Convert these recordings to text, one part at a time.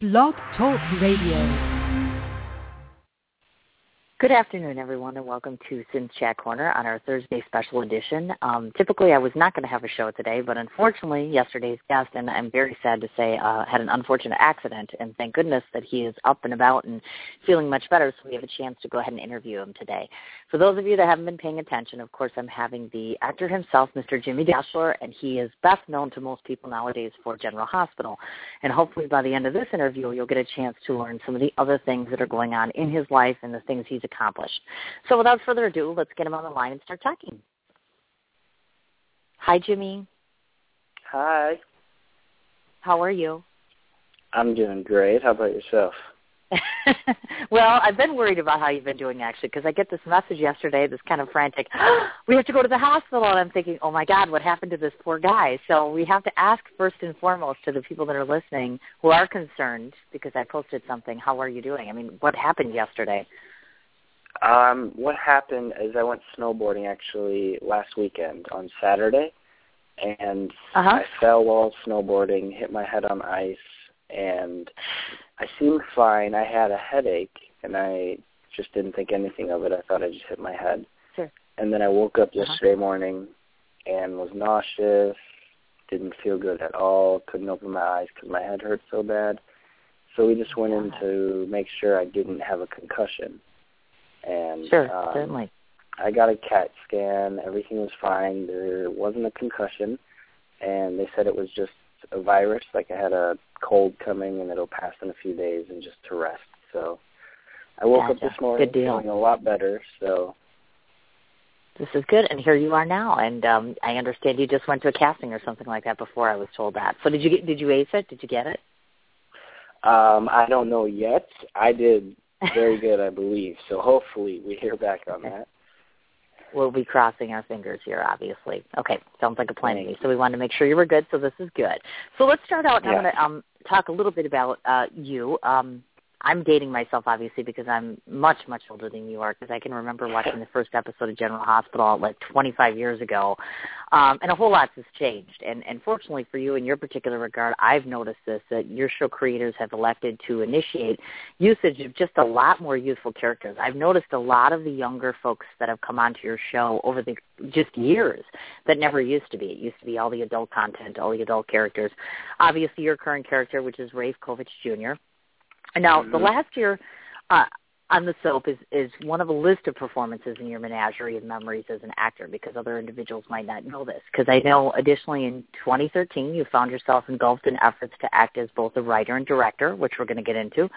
Blog Talk Radio. Good afternoon, everyone, and welcome to Sin's Chat Corner on our Thursday special edition. Um, typically, I was not going to have a show today, but unfortunately, yesterday's guest, and I'm very sad to say, uh, had an unfortunate accident, and thank goodness that he is up and about and feeling much better, so we have a chance to go ahead and interview him today. For those of you that haven't been paying attention, of course, I'm having the actor himself, Mr. Jimmy Deshler, and he is best known to most people nowadays for General Hospital. And hopefully, by the end of this interview, you'll get a chance to learn some of the other things that are going on in his life and the things he's accomplished. So without further ado, let's get him on the line and start talking. Hi, Jimmy. Hi. How are you? I'm doing great. How about yourself? well, I've been worried about how you've been doing actually because I get this message yesterday, this kind of frantic, we have to go to the hospital, and I'm thinking, oh my God, what happened to this poor guy? So we have to ask first and foremost to the people that are listening who are concerned because I posted something. How are you doing? I mean, what happened yesterday? Um, what happened is I went snowboarding actually last weekend on Saturday, and uh-huh. I fell while snowboarding, hit my head on ice, and I seemed fine. I had a headache, and I just didn't think anything of it. I thought I just hit my head. Sure. And then I woke up Uh-huh. yesterday morning and was nauseous, didn't feel good at all, couldn't open my eyes because my head hurt so bad. So we just went in to make sure I didn't have a concussion. And Sure, um, certainly. I got a CAT scan. Everything was fine. There wasn't a concussion, and they said it was just a virus. Like I had a cold coming, and it'll pass in a few days, and just to rest. So I woke up this morning feeling a lot better. So This is good, and here you are now. And um, I understand you just went to a casting or something like that before. I was told that. So did you get? Did you ace it? Did you get it? um, I don't know yet. I did very good, I believe. So hopefully we hear back on that. we'll be crossing our fingers here, obviously. Okay, sounds like a plan to me. So we wanted to make sure you were good, so this is good. So let's start out. and I'm going to um, talk a little bit about uh, you. Um, I'm dating myself, obviously, because I'm much, much older than you are, because I can remember watching the first episode of General Hospital like 25 years ago, um, and a whole lot has changed. And, and fortunately for you, in your particular regard, I've noticed this, that your show creators have elected to initiate usage of just a lot more youthful characters. I've noticed a lot of the younger folks that have come onto your show over the just years that never used to be. It used to be all the adult content, all the adult characters. Obviously, your current character, which is Rafe Kovich Jr. Now, the Mhm. last year uh, on the soap is, is one of a list of performances in your menagerie of memories as an actor because other individuals might not know this. Because I know additionally in 2013 you found yourself engulfed in efforts to act as both a writer and director, which we're going to get into.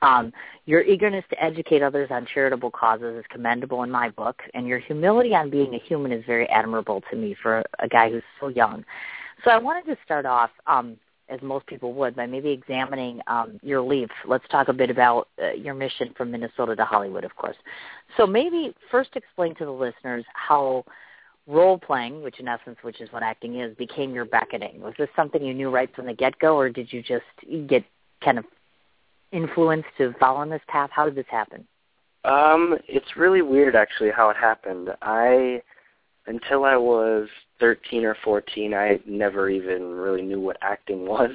Um, your eagerness to educate others on charitable causes is commendable in my book, and your humility on being a human is very admirable to me for a, a guy who's so young. So I wanted to start off, um, as most people would, by maybe examining um, your leap. Let's talk a bit about uh, your mission from Minnesota to Hollywood, of course. So maybe first explain to the listeners how role playing, which in essence, which is what acting is, became your beckoning. Was this something you knew right from the get go, or did you just get kind of influenced to follow on this path? How did this happen? Um, it's really weird actually how it happened. I until I was 13 or 14, I never even really knew what acting was.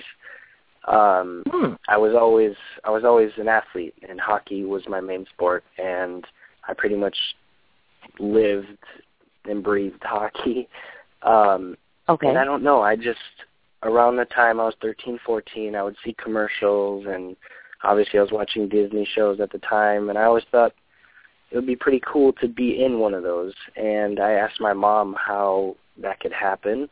Um, Hmm. I was always I was always an athlete, and hockey was my main sport, and I pretty much lived and breathed hockey. Um, Okay. and I don't know, I just around the time I was 13, 14, I would see commercials, and obviously I was watching Disney shows at the time, and I always thought it would be pretty cool to be in one of those. And I asked my mom how that could happen.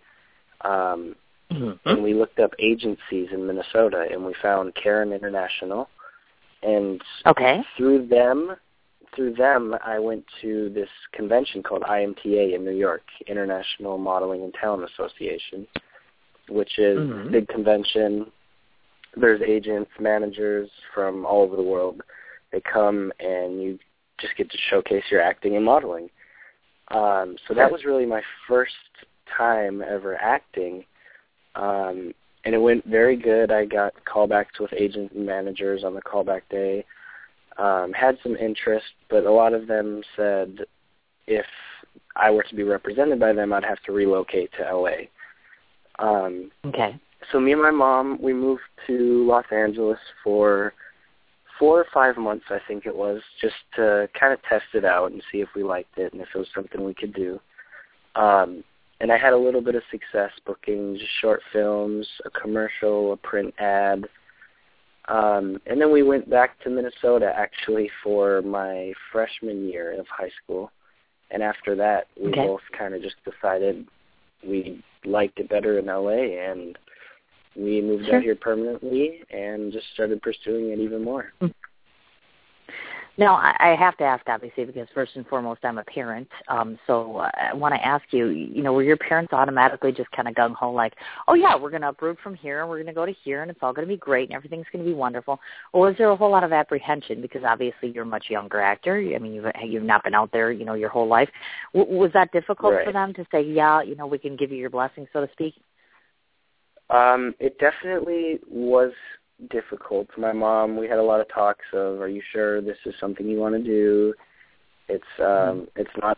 Um, Mhm. and we looked up agencies in Minnesota and we found Caryn International and Okay. through them through them I went to this convention called IMTA in New York, International Modeling and Talent Association, which is Mhm. a big convention. There's agents, managers from all over the world. They come and you just get to showcase your acting and modeling. Um, so that was really my first time ever acting. Um, and it went very good. I got callbacks with agents and managers on the callback day. Um, had some interest, but a lot of them said if I were to be represented by them, I'd have to relocate to LA. Um, Okay. so me and my mom, we moved to Los Angeles for four or five months, I think it was, just to kind of test it out and see if we liked it and if it was something we could do. Um, and I had a little bit of success booking just short films, a commercial, a print ad. Um, and then we went back to Minnesota actually for my freshman year of high school. And after that, we okay. both kind of just decided we liked it better in LA and we moved sure. out here permanently and just started pursuing it even more. Mm. Now, I have to ask, obviously, because first and foremost, I'm a parent. Um, so I want to ask you, you know, were your parents automatically just kind of gung ho, like, oh yeah, we're going to uproot from here, and we're going to go to here, and it's all going to be great, and everything's going to be wonderful? Or was there a whole lot of apprehension because obviously you're a much younger actor? I mean, you've you've not been out there, you know, your whole life. W- was that difficult right. for them to say, yeah, you know, we can give you your blessing, so to speak? Um, it definitely was difficult. For my mom, we had a lot of talks of, "Are you sure this is something you want to do?" It's um, mm-hmm. it's not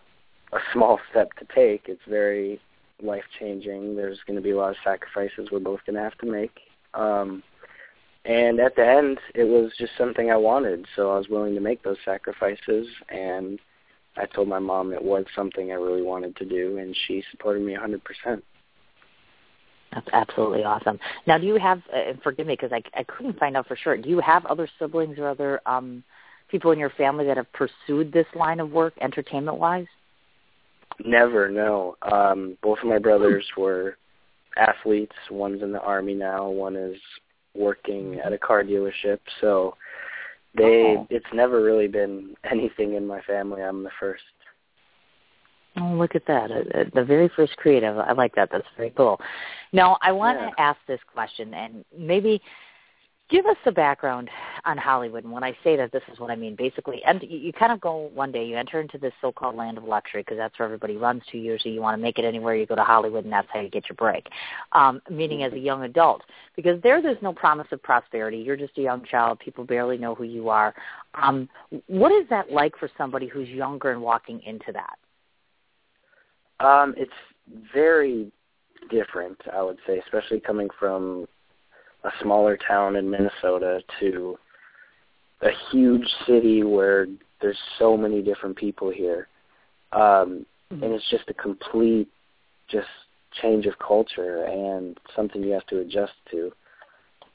a small step to take. It's very life changing. There's going to be a lot of sacrifices we're both going to have to make. Um, and at the end, it was just something I wanted, so I was willing to make those sacrifices. And I told my mom it was something I really wanted to do, and she supported me 100%. That's absolutely awesome. Now, do you have? Uh, forgive me because I I couldn't find out for sure. Do you have other siblings or other um people in your family that have pursued this line of work, entertainment wise? Never, no. Um, both of my brothers were athletes. One's in the army now. One is working at a car dealership. So they, oh. it's never really been anything in my family. I'm the first. Oh, look at that. Uh, the very first creative. I like that. That's very cool. Now, I want yeah. to ask this question and maybe give us a background on Hollywood. And when I say that, this is what I mean. Basically, and you, you kind of go one day, you enter into this so-called land of luxury because that's where everybody runs to usually. You want to make it anywhere, you go to Hollywood, and that's how you get your break. Um, meaning as a young adult, because there, there's no promise of prosperity. You're just a young child. People barely know who you are. Um, what is that like for somebody who's younger and walking into that? Um, it's very different, I would say, especially coming from a smaller town in Minnesota to a huge city where there's so many different people here. Um, mm-hmm. and it's just a complete just change of culture and something you have to adjust to.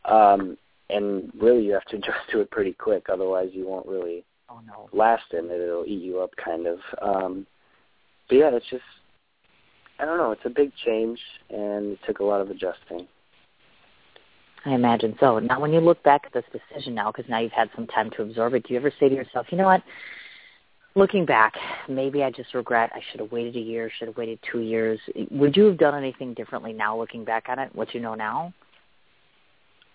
Um, and really you have to adjust to it pretty quick, otherwise you won't really oh, no. last in it. It'll eat you up kind of. Um, but yeah, it's just I don't know. It's a big change, and it took a lot of adjusting. I imagine so. Now, when you look back at this decision now, because now you've had some time to absorb it, do you ever say to yourself, you know what? Looking back, maybe I just regret I should have waited a year, should have waited two years. Would you have done anything differently now, looking back on it? What you know now?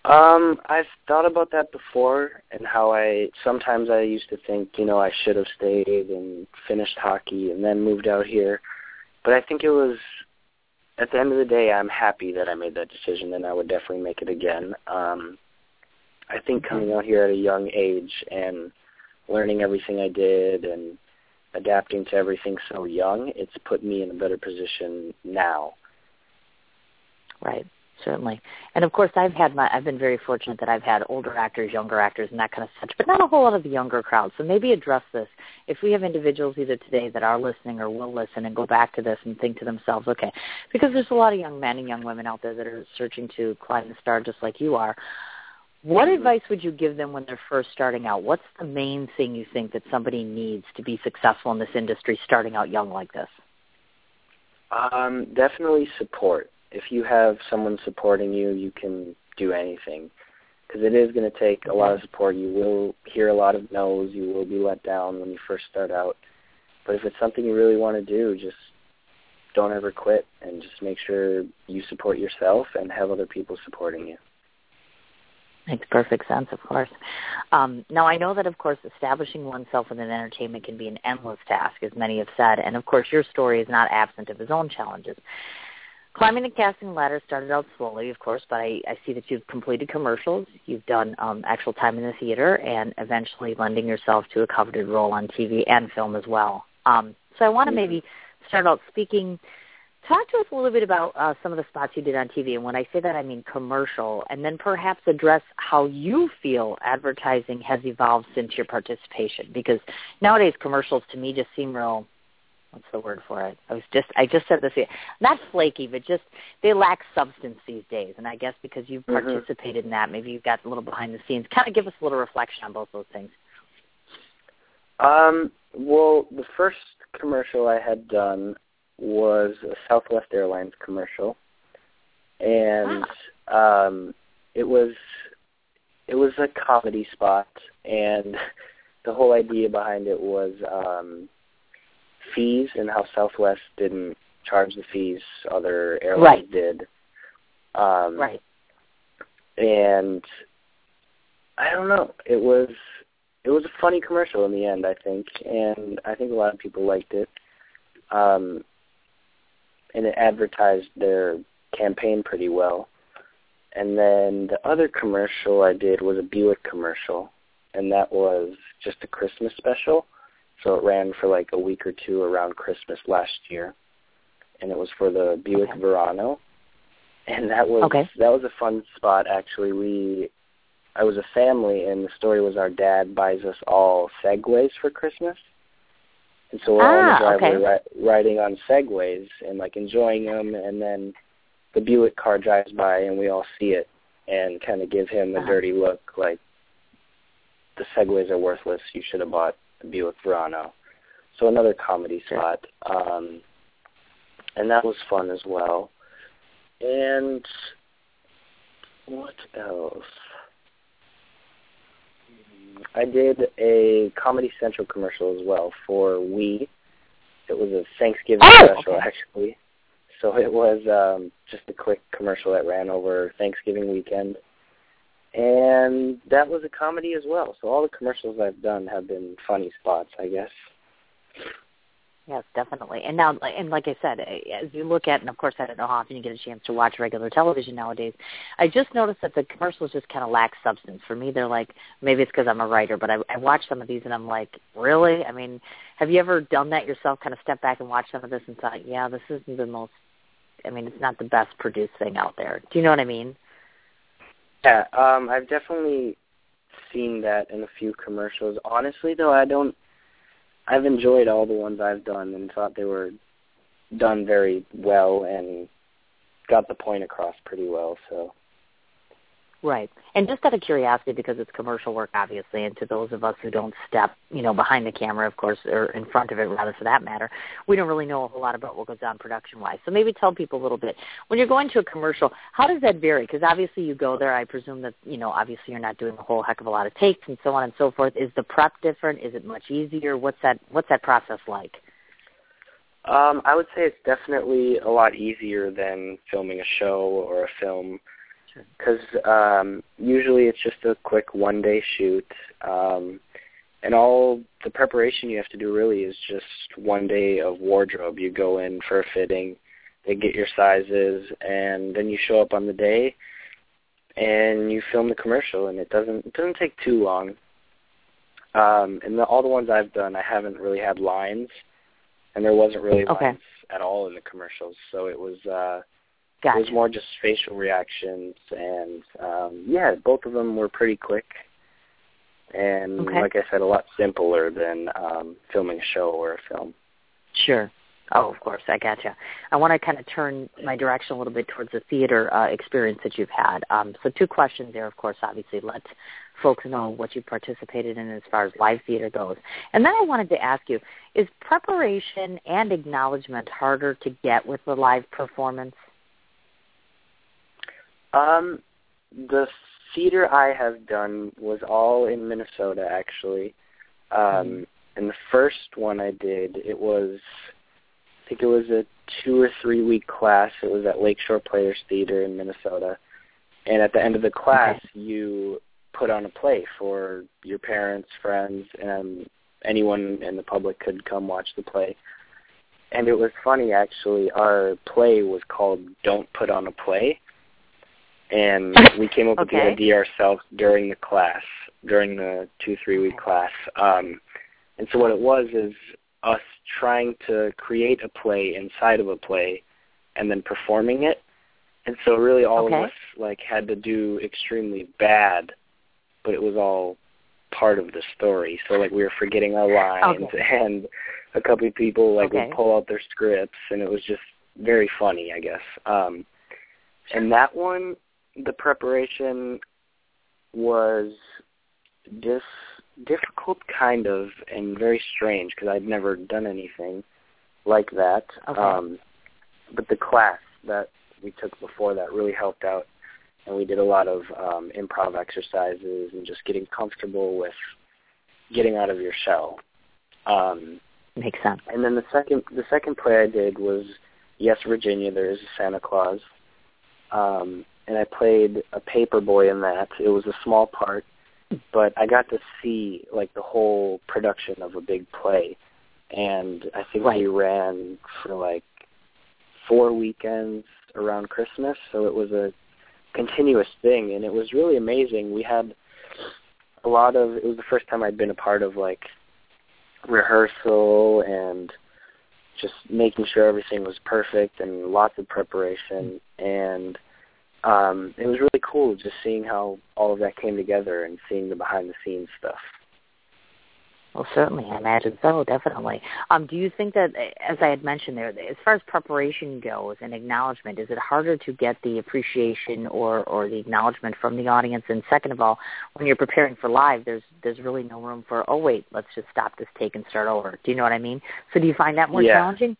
Um, I've thought about that before, and how I sometimes I used to think, you know, I should have stayed and finished hockey and then moved out here but I think it was at the end of the day, I'm happy that I made that decision, and I would definitely make it again. Um, I think coming out here at a young age and learning everything I did and adapting to everything so young, it's put me in a better position now. Right certainly. And of course, I've had my I've been very fortunate that I've had older actors, younger actors, and that kind of such, but not a whole lot of the younger crowd. So maybe address this. If we have individuals either today that are listening or will listen and go back to this and think to themselves, okay, because there's a lot of young men and young women out there that are searching to climb the star just like you are. What advice would you give them when they're first starting out? What's the main thing you think that somebody needs to be successful in this industry starting out young like this? Um, definitely support if you have someone supporting you, you can do anything. Because it is going to take a lot of support. You will hear a lot of no's. You will be let down when you first start out. But if it's something you really want to do, just don't ever quit and just make sure you support yourself and have other people supporting you. Makes perfect sense, of course. Um, now, I know that, of course, establishing oneself in within entertainment can be an endless task, as many have said. And, of course, your story is not absent of its own challenges. Climbing the casting ladder started out slowly, of course, but I, I see that you've completed commercials, you've done um, actual time in the theater, and eventually lending yourself to a coveted role on TV and film as well. Um, so I want to maybe start out speaking talk to us a little bit about uh, some of the spots you did on TV. And when I say that, I mean commercial. And then perhaps address how you feel advertising has evolved since your participation. Because nowadays commercials to me just seem real. What's the word for it? I was just I just said this. Not flaky, but just they lack substance these days. And I guess because you've Mhm. participated in that, maybe you've got a little behind the scenes. Kind of give us a little reflection on both those things. Um, well, the first commercial I had done was a Southwest Airlines commercial, and um, it was it was a comedy spot, and the whole idea behind it was um, fees and how Southwest didn't charge the fees other airlines Right. did. Um, Right. and I don't know. It was it was a funny commercial in the end, I think, and I think a lot of people liked it. Um, and it advertised their campaign pretty well. And then the other commercial I did was a Buick commercial, and that was just a Christmas special. So it ran for like a week or two around Christmas last year, and it was for the Buick Okay. Verano. And that was Okay. that was a fun spot actually. We I was a family, and the story was our dad buys us all Segways for Christmas, and so we're Ah, the driveway okay. ri- riding on Segways and like enjoying them, and then the Buick car drives by, and we all see it and kind of give him a Uh-huh. dirty look, like the Segways are worthless. You should have bought the Buick Verano. So another comedy spot, um, and that was fun as well. And what else? I did a Comedy Central commercial as well for We. It was a Thanksgiving Oh, special okay. actually. So it was um, just a quick commercial that ran over Thanksgiving weekend. And that was a comedy as well. So all the commercials I've done have been funny spots, I guess. Yes, definitely. And now, and like I said, as you look at, and of course, I don't know how often you get a chance to watch regular television nowadays. I just noticed that the commercials just kind of lack substance. For me, they're like maybe it's because I'm a writer, but I, I watch some of these and I'm like, really? I mean, have you ever done that yourself? Kind of step back and watch some of this and thought, yeah, this isn't the most. I mean, it's not the best produced thing out there. Do you know what I mean? Yeah, um, I've definitely seen that in a few commercials. Honestly, though, I don't. I've enjoyed all the ones I've done and thought they were done very well and got the point across pretty well. So Right. And just out of curiosity, because it's commercial work, obviously, and to those of us who don't step, you know, behind the camera, of course, or in front of it, rather, for that matter, we don't really know a whole lot about what goes on production-wise. So maybe tell people a little bit. When you're going to a commercial, how does that vary? Because obviously you go there, I presume that, you know, obviously you're not doing a whole heck of a lot of takes and so on and so forth. Is the prep different? Is it much easier? What's that, what's that process like? um, I would say it's definitely a lot easier than filming a show or a film. Because um, usually it's just a quick one day shoot, um, and all the preparation you have to do really is just one day of wardrobe. You go in for a fitting, they get your sizes, and then you show up on the day, and you film the commercial, and it doesn't it doesn't take too long. Um, and the, all the ones I've done, I haven't really had lines, and there wasn't really Okay. lines at all in the commercials, so it was. Uh, Gotcha. it was more just facial reactions, and um, yeah, both of them were pretty quick, and Okay. like I said, a lot simpler than um, filming a show or a film. Sure. Oh, of course, I gotcha. I want to kind of turn my direction a little bit towards the theater uh, experience that you've had. Um, so two questions there, of course, obviously let folks know what you participated in as far as live theater goes. And then I wanted to ask you, is preparation and acknowledgement harder to get with the live performance? Um, the theater I have done was all in Minnesota, actually. Um, and the first one I did, it was, I think it was a two or three week class. It was at Lakeshore Players Theater in Minnesota. And at the end of the class, you put on a play for your parents, friends, and anyone in the public could come watch the play. And it was funny, actually. Our play was called "Don't Put on a Play," and we came up with the idea ourselves during the class, during the two three week class. Um, and so what it was is us trying to create a play inside of a play and then performing it. And so really all Okay. of us like had to do extremely bad, but it was all part of the story. So like we were forgetting our lines Okay. and a couple of people like Okay. would pull out their scripts and it was just very funny, I guess. Um and that one the preparation was dif- difficult kind of and very strange because I'd never done anything like that. Okay. Um but the class that we took before that really helped out and we did a lot of um improv exercises and just getting comfortable with getting out of your shell. Um Makes sense. and then the second the second play I did was Yes Virginia, there is a Santa Claus. Um and I played a paper boy in that. It was a small part, but I got to see like the whole production of a big play. And I think Right. we ran for like four weekends around Christmas, so it was a continuous thing and it was really amazing. We had a lot of it was the first time I'd been a part of like rehearsal and just making sure everything was perfect and lots of preparation and um it was really cool just seeing how all of that came together and seeing the behind the scenes stuff. Well, certainly, I imagine so. Definitely. Um, do you think that, as I had mentioned there, as far as preparation goes and acknowledgement, is it harder to get the appreciation or or the acknowledgement from the audience? And second of all, when you're preparing for live, there's there's really no room for oh wait, let's just stop this take and start over. Do you know what I mean? So do you find that more Yeah. challenging?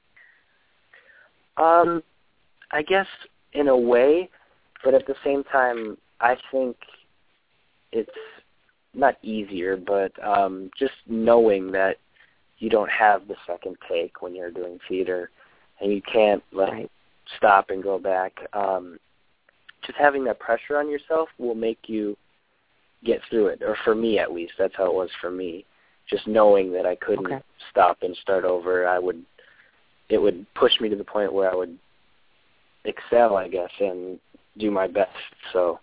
Um I guess in a way, but at the same time I think it's not easier, but um just knowing that you don't have the second take when you're doing theater and you can't like Right. stop and go back. Um just having that pressure on yourself will make you get through it. Or for me at least, that's how it was for me. Just knowing that I couldn't Okay. stop and start over, I would it would push me to the point where I would excel, I guess, and do my best. So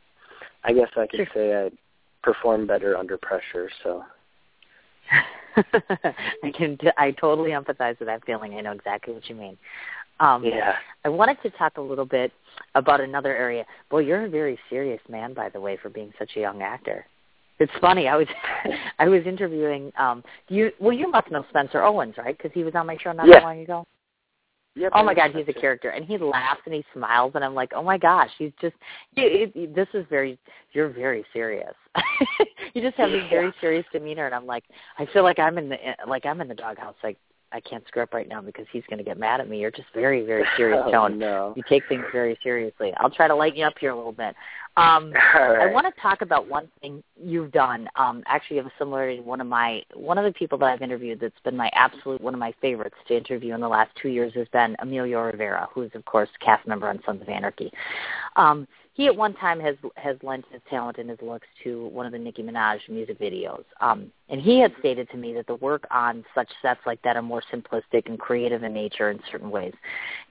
I guess I could Sure. say I perform better under pressure, so I can. T- I totally empathize with that feeling. I know exactly what you mean. Um, yeah. I wanted to talk a little bit about another area. Well, you're a very serious man, by the way, for being such a young actor. It's funny. I was I was interviewing. Um, you well, you must know Spencer Owens, right? Because he was on my show not Yeah. that long ago. Yep, Oh my God, he's a character, and he laughs and he smiles, and I'm like, oh my gosh, he's just. It, it, this is very. You're very serious. you just have this very serious demeanor, and I'm like, I feel like I'm in the eh, like I'm in the doghouse. Like I can't screw up right now because he's going to get mad at me. You're just very very serious oh, tone. no. You take things very seriously. I'll try to lighten you up here a little bit. Um, right. I want to talk about one thing you've done. Um, actually, you have a similarity to one of my one of the people that I've interviewed that's been my absolute one of my favorites to interview in the last two years has been Emilio Rivera, who is of course cast member on Sons of Anarchy. Um, he at one time has has lent his talent and his looks to one of the Nicki Minaj music videos, um, and he had stated to me that the work on such sets like that are more simplistic and creative in nature in certain ways.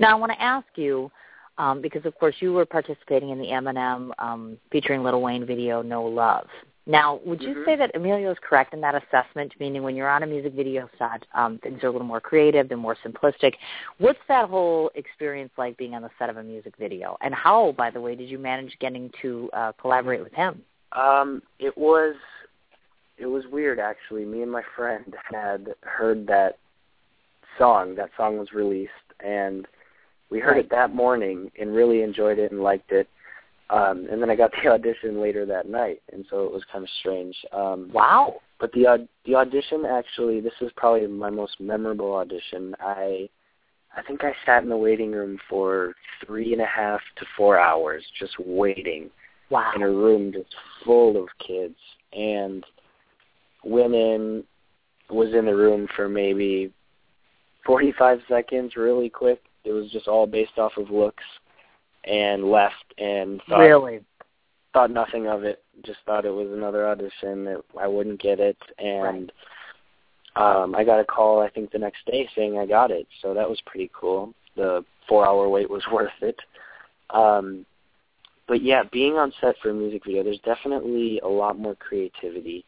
Now, I want to ask you um, because of course you were participating in the Eminem um, featuring Lil Wayne video "No Love." Now, would you Mhm. say that Emilio is correct in that assessment? Meaning, when you're on a music video set, um, things are a little more creative, they're more simplistic. What's that whole experience like being on the set of a music video? And how, by the way, did you manage getting to uh, collaborate with him? Um, it was it was weird actually. Me and my friend had heard that song. That song was released and we heard Right. it that morning and really enjoyed it and liked it. Um and then I got the audition later that night and so it was kind of strange. Um Wow. but the aud- the audition actually this is probably my most memorable audition. I I think I sat in the waiting room for three and a half to four hours just waiting Wow. in a room just full of kids and women was in the room for maybe 45 seconds really quick it was just all based off of looks and left and thought Really? thought nothing of it just thought it was another audition that I wouldn't get it and um I got a call I think the next day saying I got it so that was pretty cool the 4 hour wait was worth it um but yeah, being on set for a music video, there's definitely a lot more creativity.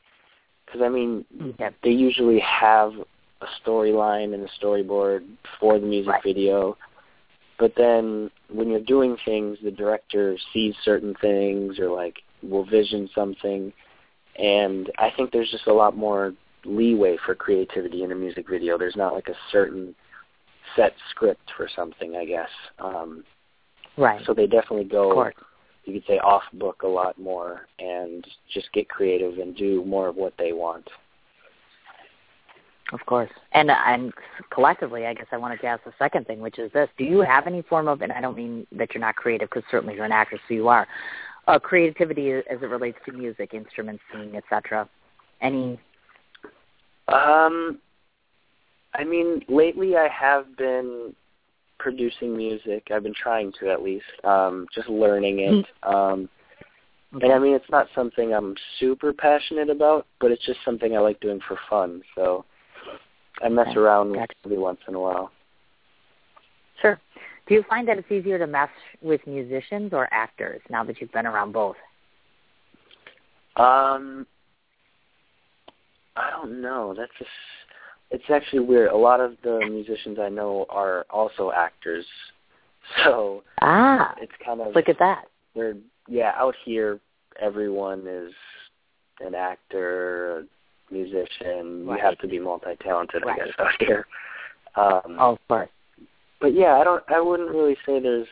Because I mean, Yeah. they usually have a storyline and a storyboard for the music Right. video, but then when you're doing things, the director sees certain things or like will vision something, and I think there's just a lot more leeway for creativity in a music video. There's not like a certain set script for something, I guess. Um, right. So they definitely go, you could say, off book a lot more and just get creative and do more of what they want. Of course. And and collectively, I guess I wanted to ask the second thing, which is this: Do you have any form of, and I don't mean that you're not creative, because certainly you're an actress, so you are, uh, creativity as it relates to music, instruments, singing, etc. Any? Um, I mean, lately I have been producing music. I've been trying to at least, um, just learning it. Mm-hmm. Um, okay. and I mean, it's not something I'm super passionate about, but it's just something I like doing for fun. So I mess okay. around gotcha. with every once in a while. Sure. Do you find that it's easier to mess with musicians or actors now that you've been around both? Um, I don't know. That's just it's actually weird. A lot of the musicians I know are also actors, so ah, it's kind of look at that. They're yeah, out here everyone is an actor, musician. Right. You have to be multi-talented, right. I guess, out here. Um, oh, of. But yeah, I don't. I wouldn't really say there's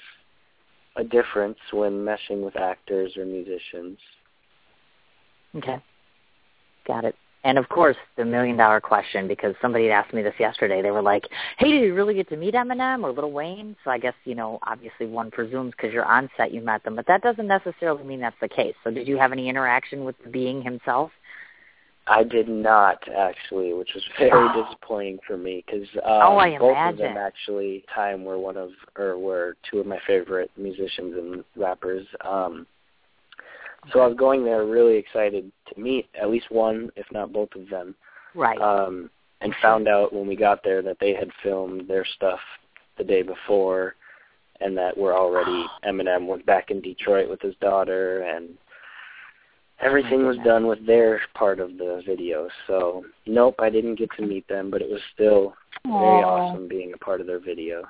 a difference when meshing with actors or musicians. Okay, got it. And of course, the million dollar question, because somebody had asked me this yesterday. They were like, "Hey, did you really get to meet Eminem or Lil Wayne?" So I guess you know, obviously, one presumes because you're on set, you met them, but that doesn't necessarily mean that's the case. So did you have any interaction with the being himself? I did not actually, which was very Oh. disappointing for me because um, Oh, I both of them actually time were one of or were two of my favorite musicians and rappers. Um, so I was going there really excited to meet at least one, if not both of them. Right. Um, and found out when we got there that they had filmed their stuff the day before, and that we're already Eminem was back in Detroit with his daughter, and everything was done with their part of the video. So nope, I didn't get to meet them, but it was still very awesome being a part of their video.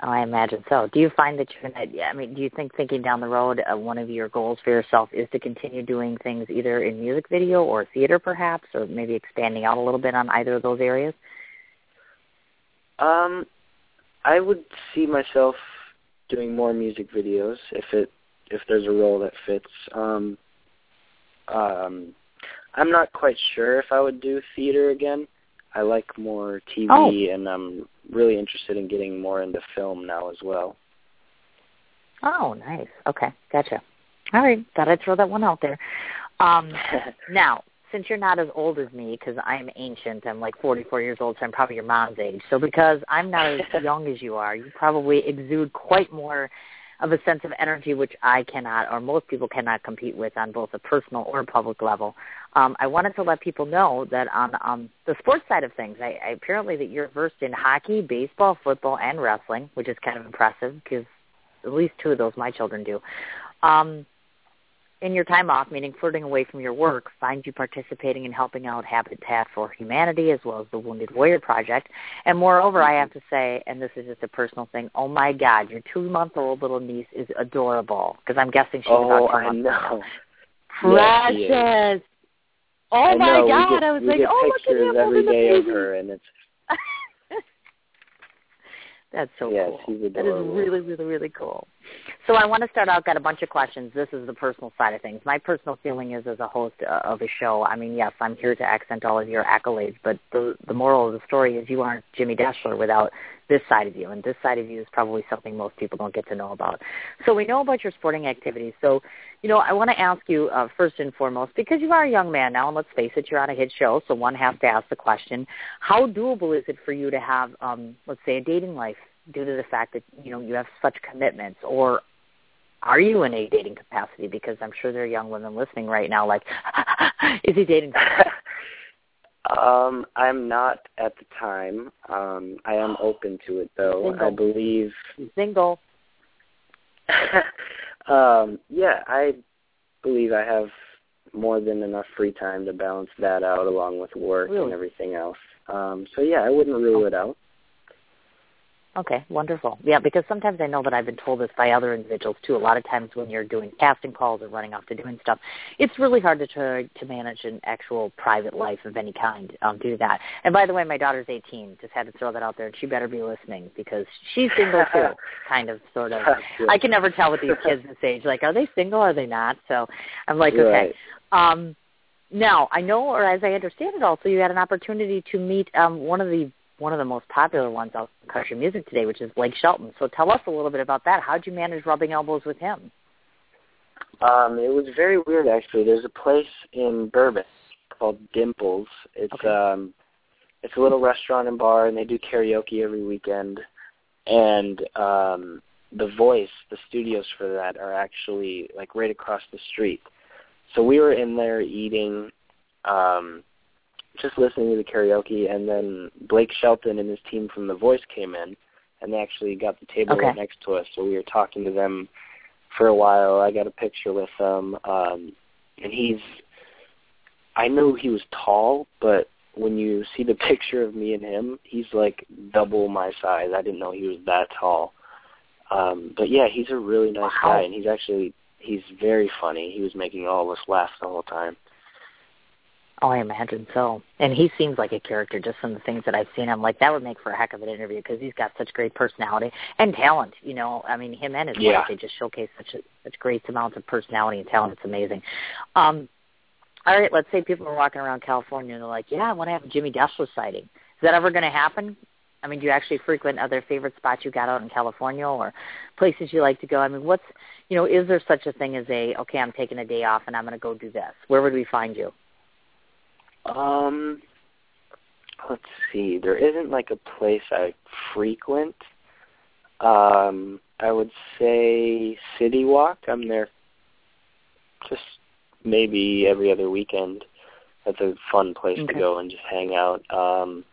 Oh, I imagine so. Do you find that you're gonna? yeah, I mean, do you think thinking down the road, uh, one of your goals for yourself is to continue doing things either in music video or theater, perhaps, or maybe expanding out a little bit on either of those areas? Um, I would see myself doing more music videos if it if there's a role that fits. Um, um, I'm not quite sure if I would do theater again. I like more TV, Oh. and I'm really interested in getting more into film now as well. Oh, nice. Okay, gotcha. All right, thought I'd throw that one out there. Um, now, since you're not as old as me, because I'm ancient, I'm like 44 years old, so I'm probably your mom's age. So because I'm not as young as you are, you probably exude quite more of a sense of energy, which I cannot, or most people cannot compete with on both a personal or public level. Um, I wanted to let people know that on um, the sports side of things, I, I apparently that you're versed in hockey, baseball, football, and wrestling, which is kind of impressive because at least two of those my children do. Um, in your time off, meaning flirting away from your work, find you participating in helping out Habitat for Humanity as well as the Wounded Warrior Project. And moreover, I have to say, and this is just a personal thing, oh my God, your two-month-old little niece is adorable because I'm guessing she's oh, about two I months know. Yes, is. Precious. Oh my we God! get, I was like, oh look at him every day of her, and it's That's so yeah, cool. she's That is really, really, really cool. So I want to start out, got a bunch of questions. This is the personal side of things. My personal feeling is as a host uh, of a show, I mean, yes, I'm here to accent all of your accolades, but the, the moral of the story is you aren't Jimmy Deshler without this side of you, and this side of you is probably something most people don't get to know about. So we know about your sporting activities. So, you know, I want to ask you uh, first and foremost, because you are a young man now, and let's face it, you're on a hit show, so one has to ask the question, how doable is it for you to have, um, let's say, a dating life due to the fact that, you know, you have such commitments, or are you in a dating capacity? Because I'm sure there are young women listening right now like, is he dating um, I'm not at the time. Um, I am open to it though. Single. I believe He's single. um, yeah, I believe I have more than enough free time to balance that out along with work Really? and everything else. Um, so yeah, I wouldn't rule it out. Okay, wonderful. Yeah, because sometimes I know that I've been told this by other individuals too. A lot of times when you're doing casting calls or running off to doing stuff, it's really hard to try to manage an actual private life of any kind. Um, due to that. And by the way, my daughter's 18. Just had to throw that out there, and she better be listening because she's single too. kind of, sort of. I can never tell with these kids this age. Like, are they single? Are they not? So I'm like, okay. Right. Um, now I know, or as I understand it, also you had an opportunity to meet um, one of the one of the most popular ones out in country music today, which is Blake Shelton. So tell us a little bit about that. How'd you manage rubbing elbows with him? Um, it was very weird actually. There's a place in Burbank called Dimples. It's Okay. um it's a little restaurant and bar and they do karaoke every weekend. And um the voice, the studios for that are actually like right across the street. So we were in there eating um just listening to the karaoke and then Blake Shelton and his team from The Voice came in and they actually got the table Okay. right next to us. So we were talking to them for a while. I got a picture with him, um, and he's. I knew he was tall, but when you see the picture of me and him, he's like double my size. I didn't know he was that tall. Um, but yeah, he's a really nice Wow. guy, and he's actually he's very funny. He was making all of us laugh the whole time. Oh, I imagine so. And he seems like a character just from the things that I've seen. I'm like, that would make for a heck of an interview because he's got such great personality and talent. You know, I mean, him and his Yeah. wife, they just showcase such a, such great amounts of personality and talent. It's amazing. Um, all right, let's say people are walking around California and they're like, yeah, I want to have a Jimmy Deshler sighting. Is that ever going to happen? I mean, do you actually frequent other favorite spots you got out in California or places you like to go? I mean, what's, you know, is there such a thing as a, okay, I'm taking a day off and I'm going to go do this? Where would we find you? Um, let's see. There isn't like a place I frequent. Um, I would say City Walk. I'm there just maybe every other weekend. That's a fun place Okay. to go and just hang out. Um,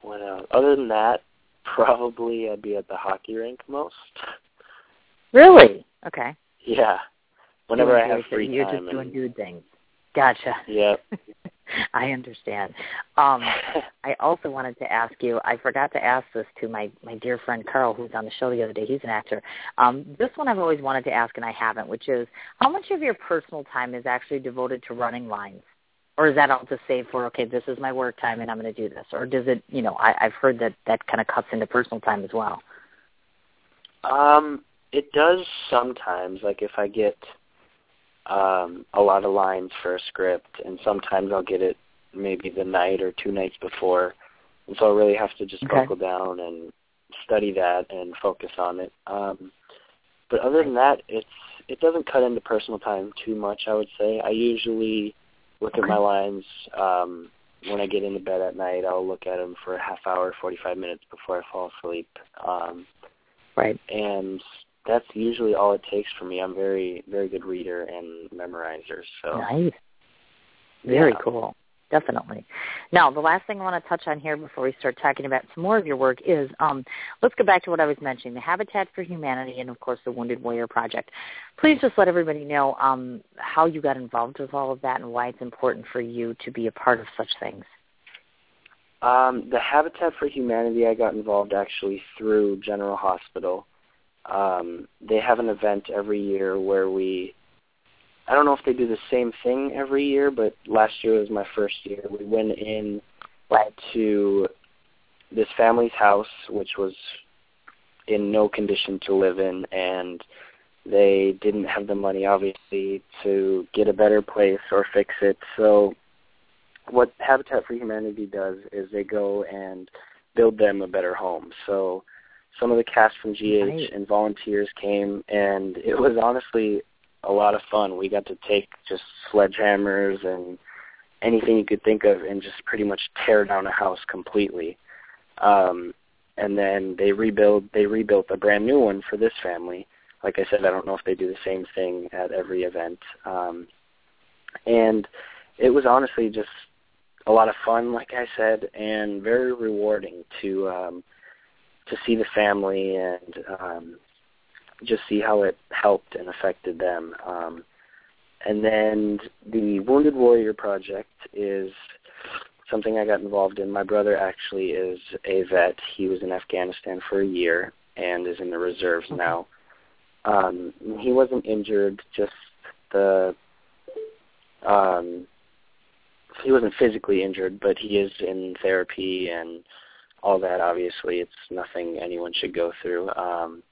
what else? Other than that, probably I'd be at the hockey rink most. Really? Okay. Yeah. Whenever I have free You're time. just doing and, dude things. Gotcha. Yep. I understand. Um, I also wanted to ask you. I forgot to ask this to my my dear friend Carl, who's on the show the other day. He's an actor. Um, this one I've always wanted to ask, and I haven't, which is how much of your personal time is actually devoted to running lines, or is that all just saved for okay, this is my work time, and I'm going to do this, or does it? You know, I, I've heard that that kind of cuts into personal time as well. Um, it does sometimes. Like if I get um a lot of lines for a script, and sometimes I'll get it maybe the night or two nights before, and so I really have to just Okay. buckle down and study that and focus on it. Um, but other than that, it's it doesn't cut into personal time too much. I would say I usually look at my lines um, when I get into bed at night. I'll look at them for a half hour, forty five minutes before I fall asleep. Um, Right. and that's usually all it takes for me. I'm very, very good reader and memorizer. So Nice. Very Yeah. cool. Definitely. Now, the last thing I want to touch on here before we start talking about some more of your work is um, let's go back to what I was mentioning, the Habitat for Humanity and, of course, the Wounded Warrior Project. Please just let everybody know um, how you got involved with all of that and why it's important for you to be a part of such things. um, the Habitat for Humanity, I got involved actually through General Hospital. Um, they have an event every year where we. I don't know if they do the same thing every year, but last year was my first year. We went in Right. to this family's house, which was in no condition to live in, and they didn't have the money, obviously, to get a better place or fix it. So, what Habitat for Humanity does is they go and build them a better home. So, some of the cast from GH Right. and volunteers came, and it was honestly a lot of fun. We got to take just sledgehammers and anything you could think of and just pretty much tear down a house completely. Um, and then they rebuild they rebuilt a brand new one for this family. Like I said, I don't know if they do the same thing at every event. Um, and it was honestly just a lot of fun, like I said, and very rewarding to um, to see the family and um, just see how it helped and affected them. Um, and then the Wounded Warrior Project is something I got involved in. My brother actually is a vet. He was in Afghanistan for a year and is in the reserves now. Um, he wasn't injured, just the um, he wasn't physically injured, but he is in therapy and all that. Obviously, it's nothing anyone should go through. Um,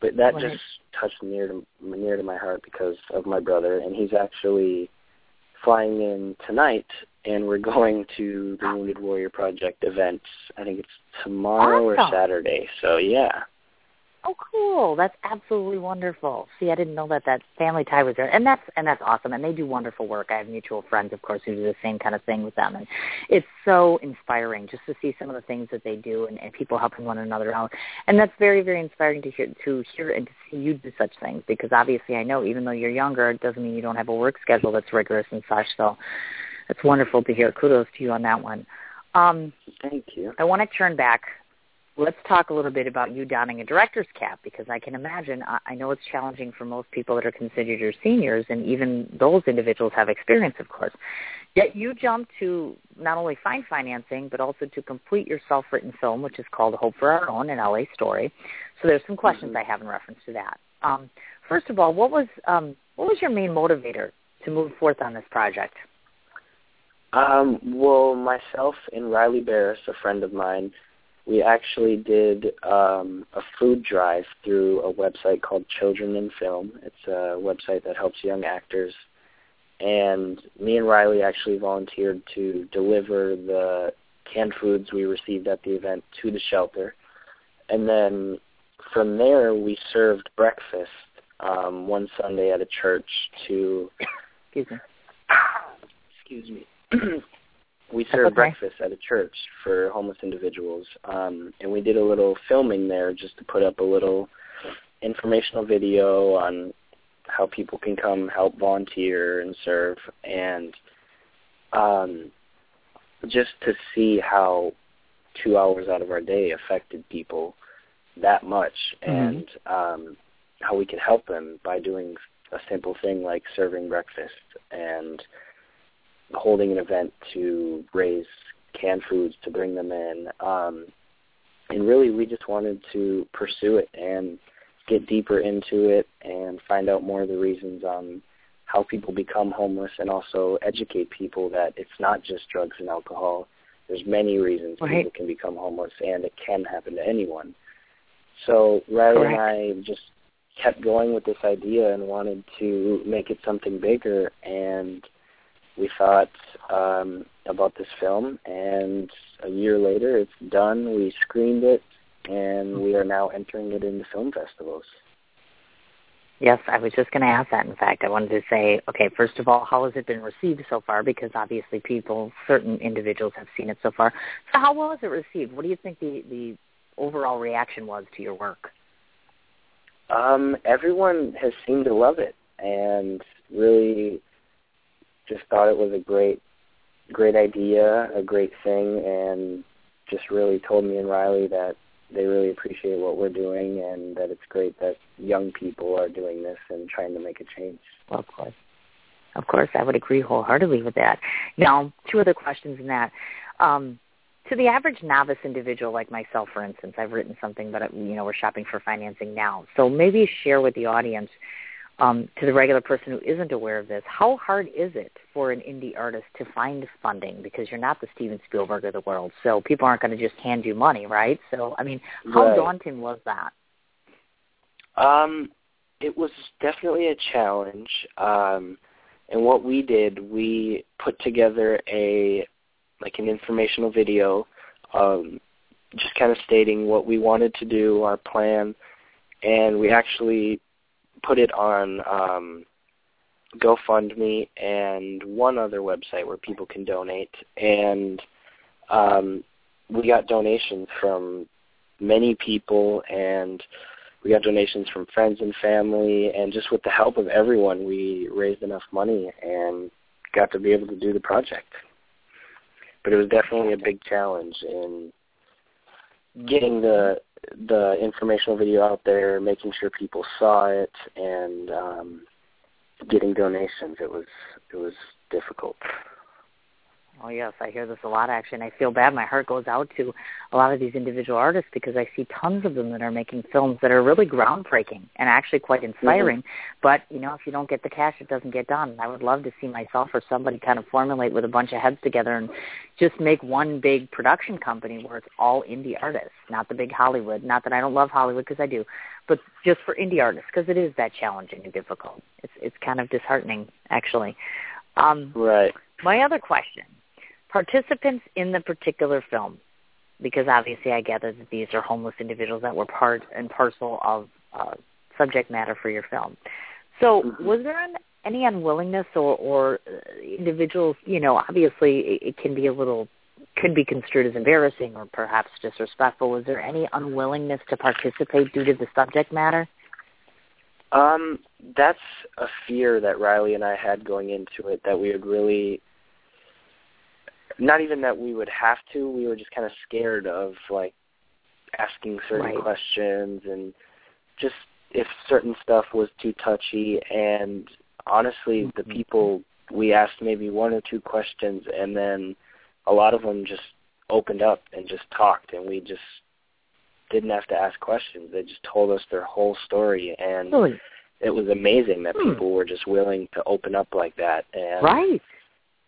but that right. just touched near to near to my heart because of my brother, and he's actually flying in tonight, and we're going to the Wounded Warrior Project event. I think it's tomorrow awesome. or Saturday. So yeah. Oh, cool! That's absolutely wonderful. See, I didn't know that that family tie was there, and that's and that's awesome. And they do wonderful work. I have mutual friends, of course, who do the same kind of thing with them, and it's so inspiring just to see some of the things that they do and, and people helping one another out. And that's very, very inspiring to hear to hear and to see you do such things because obviously, I know even though you're younger, it doesn't mean you don't have a work schedule that's rigorous and such. So, it's wonderful to hear. Kudos to you on that one. Um, Thank you. I want to turn back let's talk a little bit about you donning a director's cap because I can imagine, I know it's challenging for most people that are considered your seniors, and even those individuals have experience, of course. Yet you jumped to not only find financing, but also to complete your self-written film, which is called Hope for Our Own, an LA story. So there's some questions mm-hmm. I have in reference to that. Um, first of all, what was um, what was your main motivator to move forth on this project? Um, well, myself and Riley Barris, a friend of mine, we actually did um, a food drive through a website called Children in Film. It's a website that helps young actors. And me and Riley actually volunteered to deliver the canned foods we received at the event to the shelter. And then from there, we served breakfast um, one Sunday at a church to. Excuse me. Excuse me. We served okay. breakfast at a church for homeless individuals, um, and we did a little filming there just to put up a little informational video on how people can come help volunteer and serve, and um, just to see how two hours out of our day affected people that much, mm-hmm. and um, how we could help them by doing a simple thing like serving breakfast and holding an event to raise canned foods to bring them in. Um, and really, we just wanted to pursue it and get deeper into it and find out more of the reasons on how people become homeless and also educate people that it's not just drugs and alcohol. There's many reasons right. people can become homeless and it can happen to anyone. So Riley Correct. and I just kept going with this idea and wanted to make it something bigger and we thought um, about this film, and a year later, it's done. We screened it, and we are now entering it into film festivals. Yes, I was just going to ask that. In fact, I wanted to say, okay, first of all, how has it been received so far? Because obviously, people, certain individuals, have seen it so far. So, how well has it received? What do you think the the overall reaction was to your work? Um, everyone has seemed to love it, and really just thought it was a great, great idea, a great thing, and just really told me and Riley that they really appreciate what we're doing and that it's great that young people are doing this and trying to make a change. Well, of course. Of course, I would agree wholeheartedly with that. Now, two other questions in that. Um, to the average novice individual like myself, for instance, I've written something, but you know we're shopping for financing now. So maybe share with the audience um, to the regular person who isn't aware of this, how hard is it for an indie artist to find funding? Because you're not the Steven Spielberg of the world, so people aren't going to just hand you money, right? So, I mean, how right. daunting was that? Um, it was definitely a challenge. Um, and what we did, we put together a like an informational video, um, just kind of stating what we wanted to do, our plan, and we actually put it on um, GoFundMe and one other website where people can donate. And um, we got donations from many people, and we got donations from friends and family. And just with the help of everyone, we raised enough money and got to be able to do the project. But it was definitely a big challenge in getting the the informational video out there, making sure people saw it, and um, getting donations. It was it was difficult. Oh yes, I hear this a lot actually, and I feel bad. My heart goes out to a lot of these individual artists because I see tons of them that are making films that are really groundbreaking and actually quite inspiring. Mm-hmm. But you know, if you don't get the cash, it doesn't get done. And I would love to see myself or somebody kind of formulate with a bunch of heads together and just make one big production company where it's all indie artists, not the big Hollywood. Not that I don't love Hollywood because I do, but just for indie artists because it is that challenging and difficult. It's it's kind of disheartening actually. Um, right. My other question participants in the particular film, because obviously I gather that these are homeless individuals that were part and parcel of uh, subject matter for your film. So mm-hmm. was there an, any unwillingness or, or uh, individuals, you know, obviously it, it can be a little, could be construed as embarrassing or perhaps disrespectful. Was there any unwillingness to participate due to the subject matter? Um, that's a fear that Riley and I had going into it that we would really not even that we would have to, we were just kind of scared of like asking certain right. questions and just if certain stuff was too touchy and honestly mm-hmm. the people we asked maybe one or two questions and then a lot of them just opened up and just talked and we just didn't have to ask questions. They just told us their whole story and really? it was amazing that hmm. people were just willing to open up like that and Right.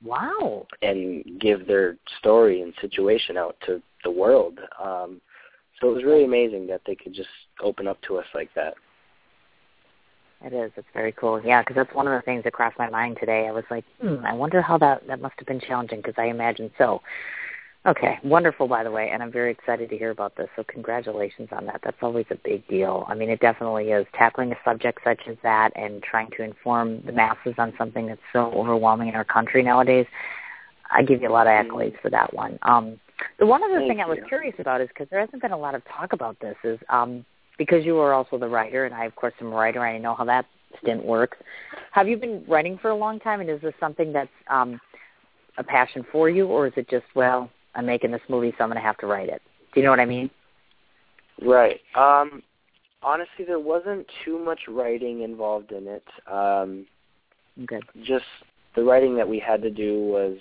Wow. And give their story and situation out to the world. Um, so it was really amazing that they could just open up to us like that. It is. It's very cool. Yeah, because that's one of the things that crossed my mind today. I was like, hmm, I wonder how that that must have been challenging because I imagine so. Okay, wonderful, by the way, and I'm very excited to hear about this. So congratulations on that. That's always a big deal. I mean, it definitely is. Tackling a subject such as that and trying to inform the masses on something that's so overwhelming in our country nowadays, I give you a lot of mm-hmm. accolades for that one. Um, the one other Thank thing I was curious about is because there hasn't been a lot of talk about this is um, because you are also the writer, and I, of course, am a writer. and I know how that stint works. Have you been writing for a long time, and is this something that's um, a passion for you, or is it just well? I'm making this movie, so I'm going to have to write it. Do you know what I mean? Right. Um, honestly, there wasn't too much writing involved in it. Um, Good. Just the writing that we had to do was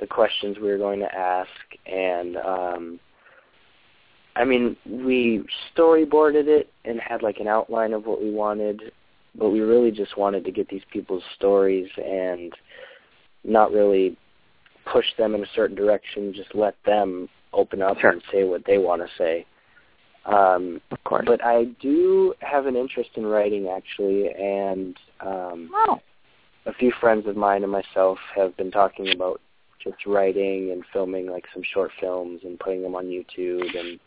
the questions we were going to ask, and um, I mean, we storyboarded it and had like an outline of what we wanted, but we really just wanted to get these people's stories and not really push them in a certain direction. Just let them open up sure. and say what they want to say. Um, of course. But I do have an interest in writing actually, and um, oh. a few friends of mine and myself have been talking about just writing and filming like some short films and putting them on YouTube and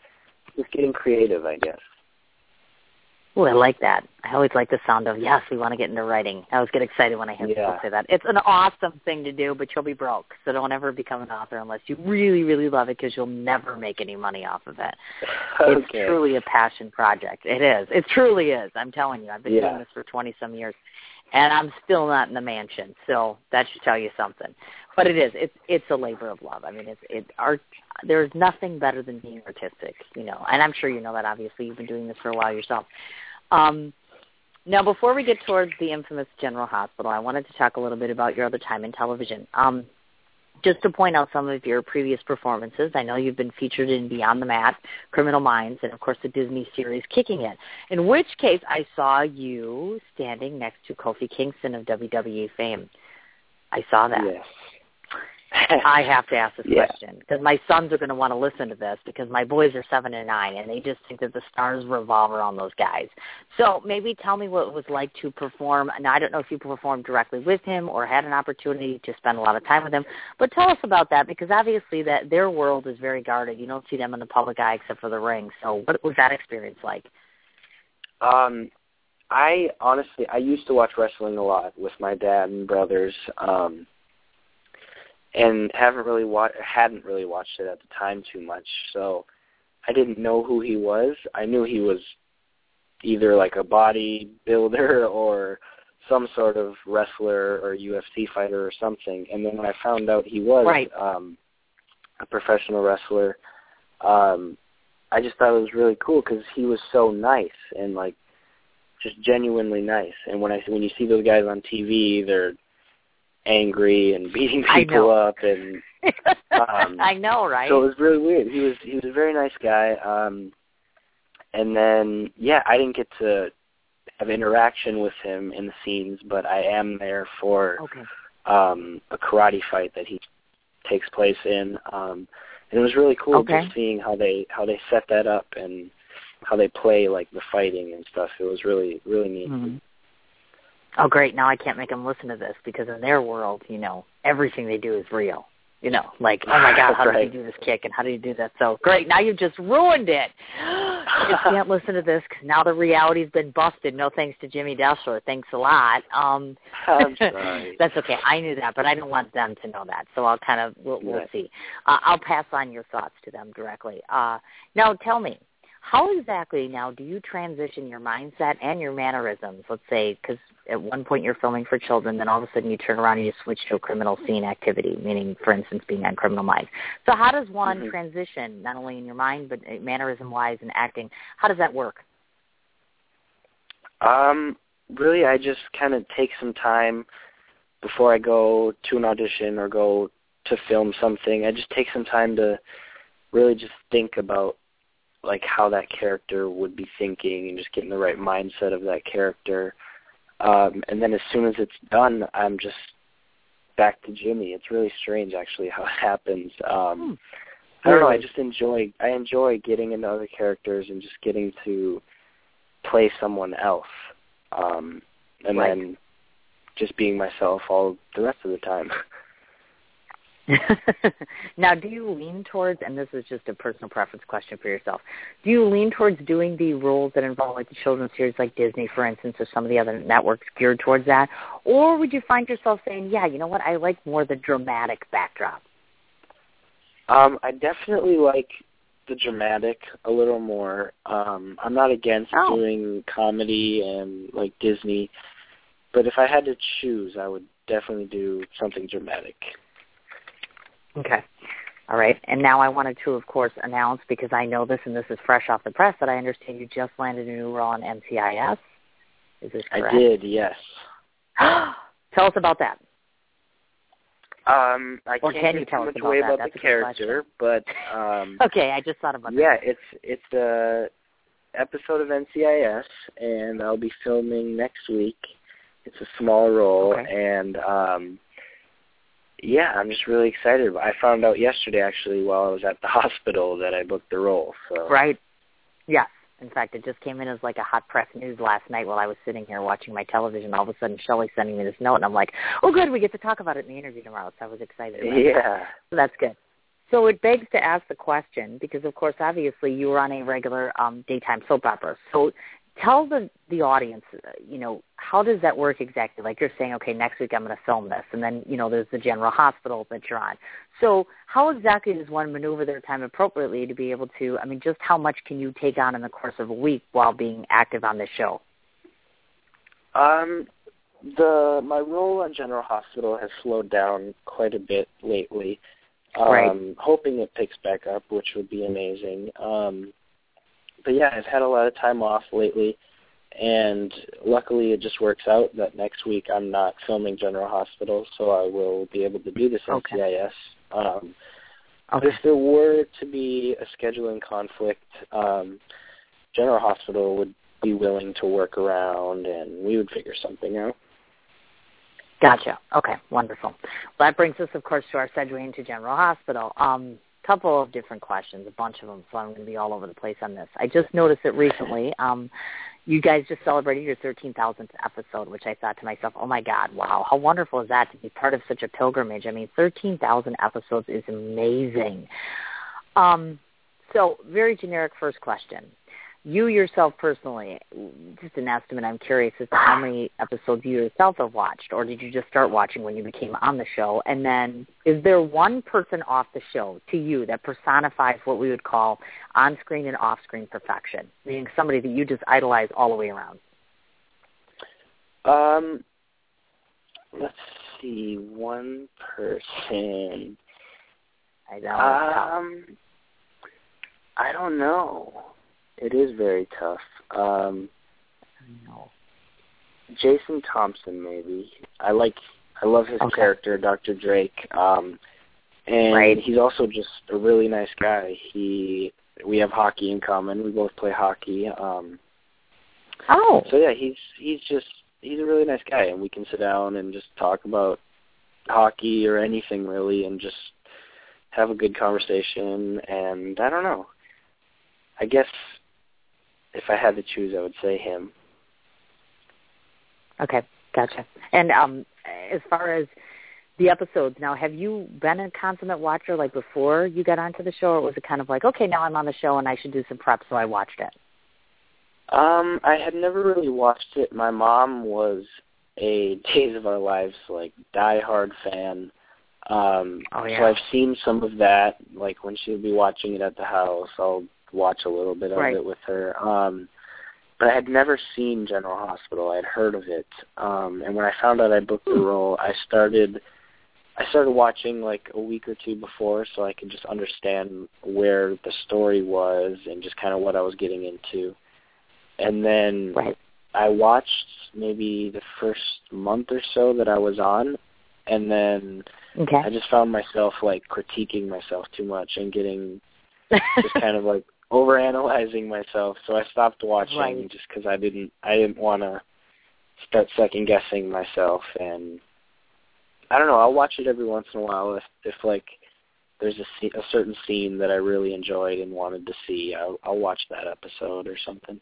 just getting creative, I guess. Oh, I like that. I always like the sound of yes, we want to get into writing. I always get excited when I hear yeah. people say that. It's an awesome thing to do, but you'll be broke. So don't ever become an author unless you really, really love it, because you'll never make any money off of it. okay. It's truly a passion project. It is. It truly is. I'm telling you. I've been yeah. doing this for 20 some years, and I'm still not in the mansion. So that should tell you something. But it is. It's it's a labor of love. I mean, it's it art. There's nothing better than being artistic, you know. And I'm sure you know that. Obviously, you've been doing this for a while yourself. Um, now, before we get towards the infamous General Hospital, I wanted to talk a little bit about your other time in television. Um, just to point out some of your previous performances, I know you've been featured in Beyond the Mat, Criminal Minds, and of course the Disney series Kickin' It. In which case, I saw you standing next to Kofi Kingston of WWE fame. I saw that. Yes. I have to ask this Yeah. question because my sons are going to want to listen to this because my boys are seven and nine and they just think that the stars revolve around those guys. So maybe tell me what it was like to perform. Now I don't know if you performed directly with him or had an opportunity to spend a lot of time with him, but tell us about that because obviously that their world is very guarded. You don't see them in the public eye except for the ring. So what was that experience like? Um, I honestly, I used to watch wrestling a lot with my dad and brothers, um, and haven't really wa- hadn't really watched it at the time too much. So I didn't know who he was. I knew he was either like a bodybuilder or some sort of wrestler or UFC fighter or something. And then when I found out he was Right. um, a professional wrestler, um, I just thought it was really cool because he was so nice and like just genuinely nice. And when I when you see those guys on TV, they're angry and beating people up and um I know, right? So it was really weird. He was he was a very nice guy. Um and then yeah, I didn't get to have interaction with him in the scenes, but I am there for okay. um a karate fight that he takes place in. Um and it was really cool okay. just seeing how they how they set that up and how they play like the fighting and stuff. It was really really neat. Mm-hmm. Oh, great! Now I can't make them listen to this because in their world, you know, everything they do is real. You know, like, oh my God, how right. did you do this kick and how did you do that? So great! Now you've just ruined it. you can't listen to this because now the reality's been busted. No thanks to Jimmy Deshler. Thanks a lot. Um, that's okay. I knew that, but I don't want them to know that. So I'll kind of we'll, we'll see. Uh, I'll pass on your thoughts to them directly. Uh, now, tell me, how exactly now do you transition your mindset and your mannerisms? Let's say, because at one point you're filming for children, then all of a sudden you turn around and you switch to a criminal scene activity, meaning, for instance, being on Criminal Minds. So how does one mm-hmm. transition, not only in your mind, but mannerism-wise and acting? How does that work? Um, really, I just kind of take some time before I go to an audition or go to film something. I just take some time to really just think about like how that character would be thinking and just getting the right mindset of that character. Um, and then as soon as it's done, I'm just back to Jimmy. It's really strange actually how it happens. Um, hmm. I don't know. I just enjoy. I enjoy getting into other characters and just getting to play someone else, um, and right. then just being myself all the rest of the time. now, do you lean towards, and this is just a personal preference question for yourself, do you lean towards doing the roles that involve like the children's series like Disney, for instance, or some of the other networks geared towards that? Or would you find yourself saying, yeah, you know what, I like more the dramatic backdrop? Um, I definitely like the dramatic a little more. Um, I'm not against oh. doing comedy and like Disney, but if I had to choose, I would definitely do something dramatic. Okay. All right. And now I wanted to, of course, announce, because I know this and this is fresh off the press, that I understand you just landed a new role on NCIS. Is this correct? I did, yes. tell us about that. Um, I or can't can you tell too us much about away that? about That's the character, but um, okay, I just thought about yeah, that. it's it's a episode of NCIS, and I'll be filming next week. It's a small role, Okay. and um, yeah, I'm just really excited. I found out yesterday, actually, while I was at the hospital, that I booked the role. So Right. Yes. In fact, it just came in as like a hot press news last night while I was sitting here watching my television. All of a sudden, Shelley's sending me this note, and I'm like, "Oh, good, we get to talk about it in the interview tomorrow." So I was excited. About yeah. that. So that's good. So it begs to ask the question because, of course, obviously you were on a regular um, daytime soap opera. So tell the the audience, uh, you know, how does that work exactly? Like you're saying, okay, next week I'm going to film this, and then you know there's the General Hospital that you're on. So how exactly does one maneuver their time appropriately to be able to? I mean, just how much can you take on in the course of a week while being active on this show? Um, the my role on General Hospital has slowed down quite a bit lately. Um, Right. Hoping it picks back up, which would be amazing. Um, but yeah, I've had a lot of time off lately, and luckily it just works out that next week I'm not filming General Hospital, so I will be able to do this Okay. NCIS. Um, But Okay. if there were to be a scheduling conflict, um, General Hospital would be willing to work around, and we would figure something out. Gotcha. Okay, wonderful. Well, that brings us, of course, to our segue into General Hospital. Um, couple of different questions, a bunch of them, so I'm going to be all over the place on this. I just noticed that recently, um, you guys just celebrated your 13,000th episode, which I thought to myself, oh my God, wow, how wonderful is that to be part of such a pilgrimage? I mean, 13,000 episodes is amazing. Um, so, very generic first question. You yourself personally, just an estimate, I'm curious as to how many episodes you yourself have watched, or did you just start watching when you became on the show? And then, is there one person off the show to you that personifies what we would call on-screen and off-screen perfection, meaning somebody that you just idolize all the way around? Um, let's see, one person. I know. tough. Um, I don't know. It is very tough. Um, I know. Jason Thompson, maybe. I like I love his Okay. character, Dr. Drake. Um and Right. he's also just a really nice guy. He we have hockey in common. We both play hockey. Um Oh, so yeah, he's he's just he's a really nice guy and we can sit down and just talk about hockey or anything really and just have a good conversation and I don't know. I guess if I had to choose I would say him. okay, gotcha. And um, as far as the episodes, now have you been a consummate watcher like before you got onto the show, or was it kind of like, okay, now I'm on the show and I should do some prep, so I watched it? Um, I had never really watched it. My mom was a Days of Our Lives like diehard fan. Um Oh, yeah. so I've seen some of that, like when she would be watching it at the house, I'll watch a little bit of Right. it with her. Um but I had never seen General Hospital. I had heard of it. Um and when I found out I booked the Hmm. role, I started I started watching like a week or two before so I could just understand where the story was and just kind of what I was getting into. And then Right. I watched maybe the first month or so that I was on, and then Okay. I just found myself like critiquing myself too much and getting just kind of like overanalyzing myself. So I stopped watching Right. just because I didn't I didn't want to start second guessing myself. And I don't know. I'll watch it every once in a while if if like there's a, a certain scene that I really enjoyed and wanted to see. I'll, I'll watch that episode or something.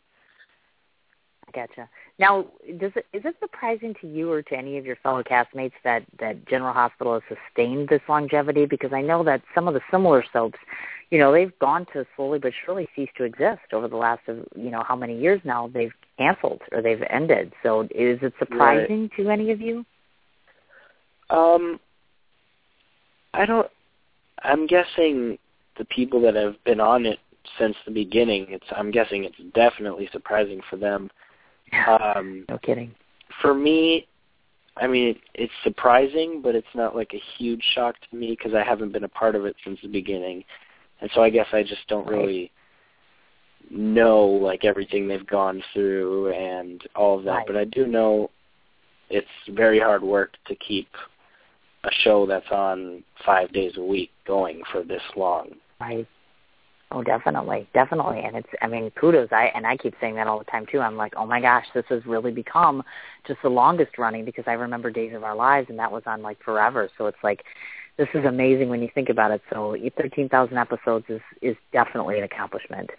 Gotcha. Now, does it is it surprising to you or to any of your fellow castmates that that General Hospital has sustained this longevity? Because I know that some of the similar soaps, you know, they've gone to slowly but surely cease to exist over the last of you know how many years now they've canceled or they've ended. So, is it surprising to any of you? Um, I don't. I'm guessing the people that have been on it since the beginning. It's. I'm guessing it's definitely surprising for them. Um, no kidding. for me, I mean, it, it's surprising, but it's not like a huge shock to me because I haven't been a part of it since the beginning, and so I guess I just don't really know like everything they've gone through and all of that. Right. But I do know it's very hard work to keep a show that's on five days a week going for this long. Right. Oh, definitely, definitely, and it's. I mean, kudos. I and I keep saying that all the time too. I'm like, oh my gosh, this has really become just the longest running because I remember Days of Our Lives, and that was on like forever. So it's like, this is amazing when you think about it. So 13,000 episodes is is definitely an accomplishment.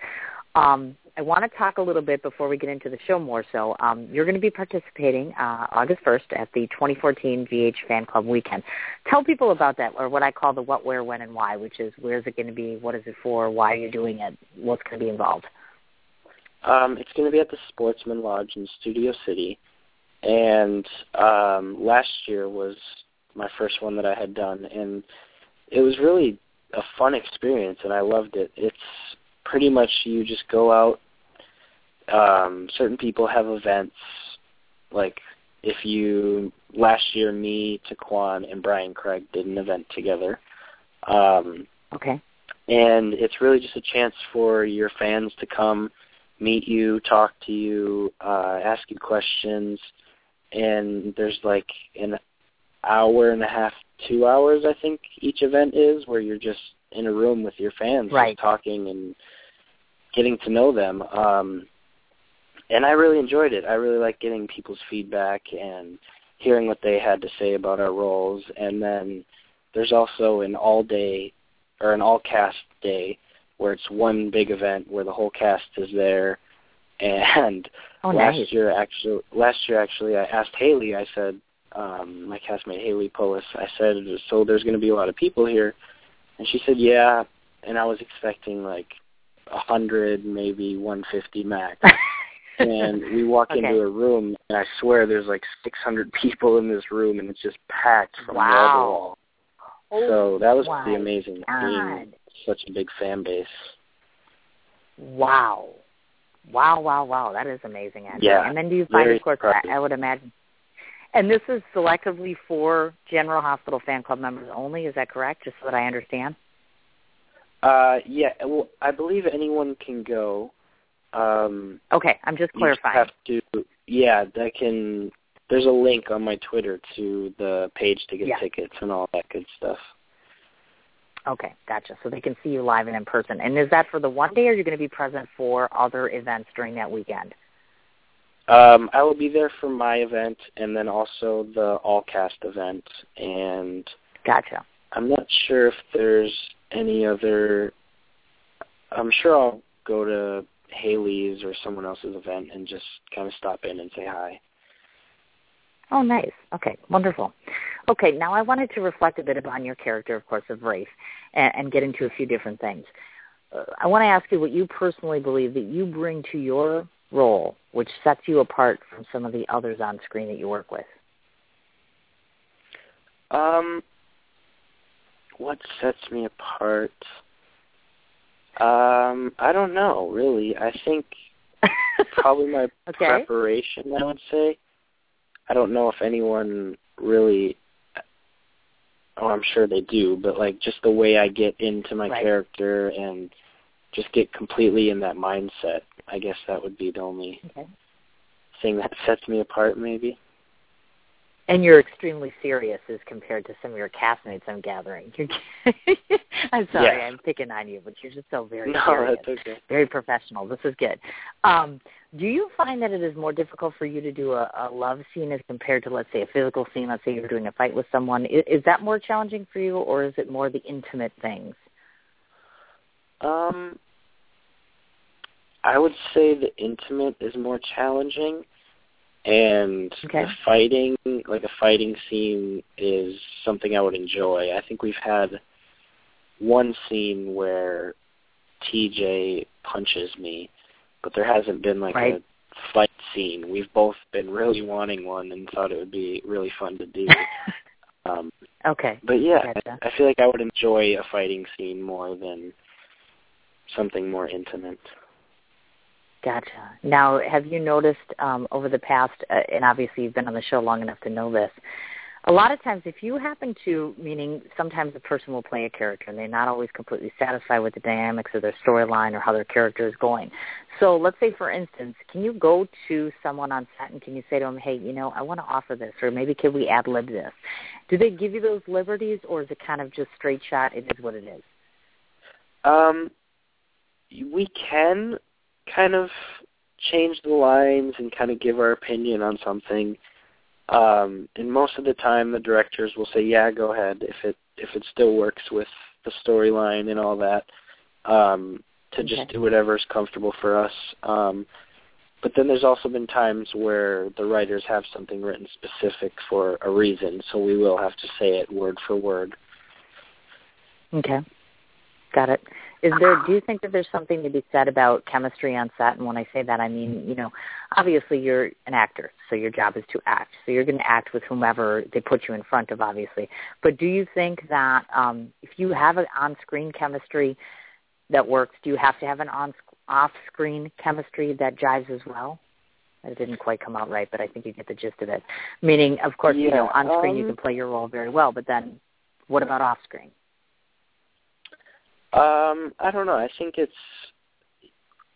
Um, I want to talk a little bit before we get into the show more. So um, you're going to be participating uh, August 1st at the 2014 GH Fan Club Weekend. Tell people about that, or what I call the what, where, when, and why, which is where is it going to be, what is it for, why are you doing it, what's going to be involved. Um, it's going to be at the Sportsman Lodge in Studio City, and um, last year was my first one that I had done, and it was really a fun experience, and I loved it. It's pretty much you just go out. Um, certain people have events, like if you last year, me, Tequan, and Bryan Craig did an event together. Um, Okay. and it's really just a chance for your fans to come meet you, talk to you, uh, ask you questions, and there's like an hour and a half, two hours, I think each event is, where you're just in a room with your fans, Right. talking and getting to know them. Um, and I really enjoyed it. I really like getting people's feedback and hearing what they had to say about our roles. And then there's also an all-day or an all-cast day where it's one big event where the whole cast is there. And Oh, last nice. year, actually, last year actually, I asked Haley. I said, um, my castmate Haley Pullos. I said, so there's going to be a lot of people here, and she said, yeah. And I was expecting like a hundred, maybe one fifty max. and we walk Okay. into a room, and I swear there's like 600 people in this room, and it's just packed from wall to wall. Oh, So that was pretty amazing, God. being such a big fan base. Wow. Wow, wow, wow. That is amazing, actually. Yeah, And then do you find, of course. I, I would imagine. And this is selectively for General Hospital Fan Club members only, is that correct? Just so that I understand? Uh, yeah, well, I believe anyone can go. Um, Okay, I'm just clarifying. you have to, yeah, that can there's a link on my Twitter to the page to get Yeah. tickets and all that good stuff. Okay, gotcha. So they can see you live and in person. And is that for the one day, or are you going to be present for other events during that weekend? Um, I will be there for my event and then also the all cast event and Gotcha. I'm not sure if there's any other I'm sure I'll go to Haley's or someone else's event and just kind of stop in and say hi. Oh, nice. Okay, wonderful. Okay, now I wanted to reflect a bit upon your character, of course, of Rafe, and, and get into a few different things. Uh, I want to ask you what you personally believe that you bring to your role, which sets you apart from some of the others on screen that you work with. Um what sets me apart? Um, I don't know, really. I think probably my okay. preparation, I would say. I don't know if anyone really oh I'm sure they do, but like just the way I get into my Right. character and just get completely in that mindset. I guess that would be the only Okay. thing that sets me apart maybe. And you're extremely serious as compared to some of your castmates I'm gathering. You're I'm sorry, Yeah. I'm picking on you, but you're just so very no, serious. that's okay. very professional. This is good. Um, do you find that it is more difficult for you to do a, a love scene as compared to, let's say, a physical scene? Let's say you're doing a fight with someone. Is, is that more challenging for you, or is it more the intimate things? Um, I would say the intimate is more challenging, and Okay. the fighting, like a fighting scene, is something I would enjoy. I think we've had one scene where TJ punches me, but there hasn't been like Right. a fight scene. We've both been really wanting one and thought it would be really fun to do. um, okay. but yeah, Gotcha. I, I feel like I would enjoy a fighting scene more than something more intimate. Gotcha. Now, have you noticed um, over the past, uh, and obviously you've been on the show long enough to know this, a lot of times if you happen to, meaning sometimes a person will play a character and they're not always completely satisfied with the dynamics of their storyline or how their character is going. So let's say, for instance, can you go to someone on set and can you say to them, hey, you know, I want to offer this, or maybe can we ad-lib this? Do they give you those liberties, or is it kind of just straight shot, it is what it is? Um, we can kind of change the lines and kind of give our opinion on something. Um, and most of the time, the directors will say, "Yeah, go ahead," if it if it still works with the storyline and all that. Um, to just do whatever is comfortable for us. Um, but then there's also been times where the writers have something written specific for a reason, so we will have to say it word for word. Okay. Got it. Is there do you think that there's something to be said about chemistry on set? And when I say that I mean, you know, obviously you're an actor, so your job is to act. So you're gonna act with whomever they put you in front of, obviously. But do you think that um if you have an on screen chemistry that works, do you have to have an on off screen chemistry that jives as well? That didn't quite come out right, but I think you get the gist of it. Meaning, of course, you know, on screen you um, can play your role very well, but then what about off screen? Um, I don't know. I think it's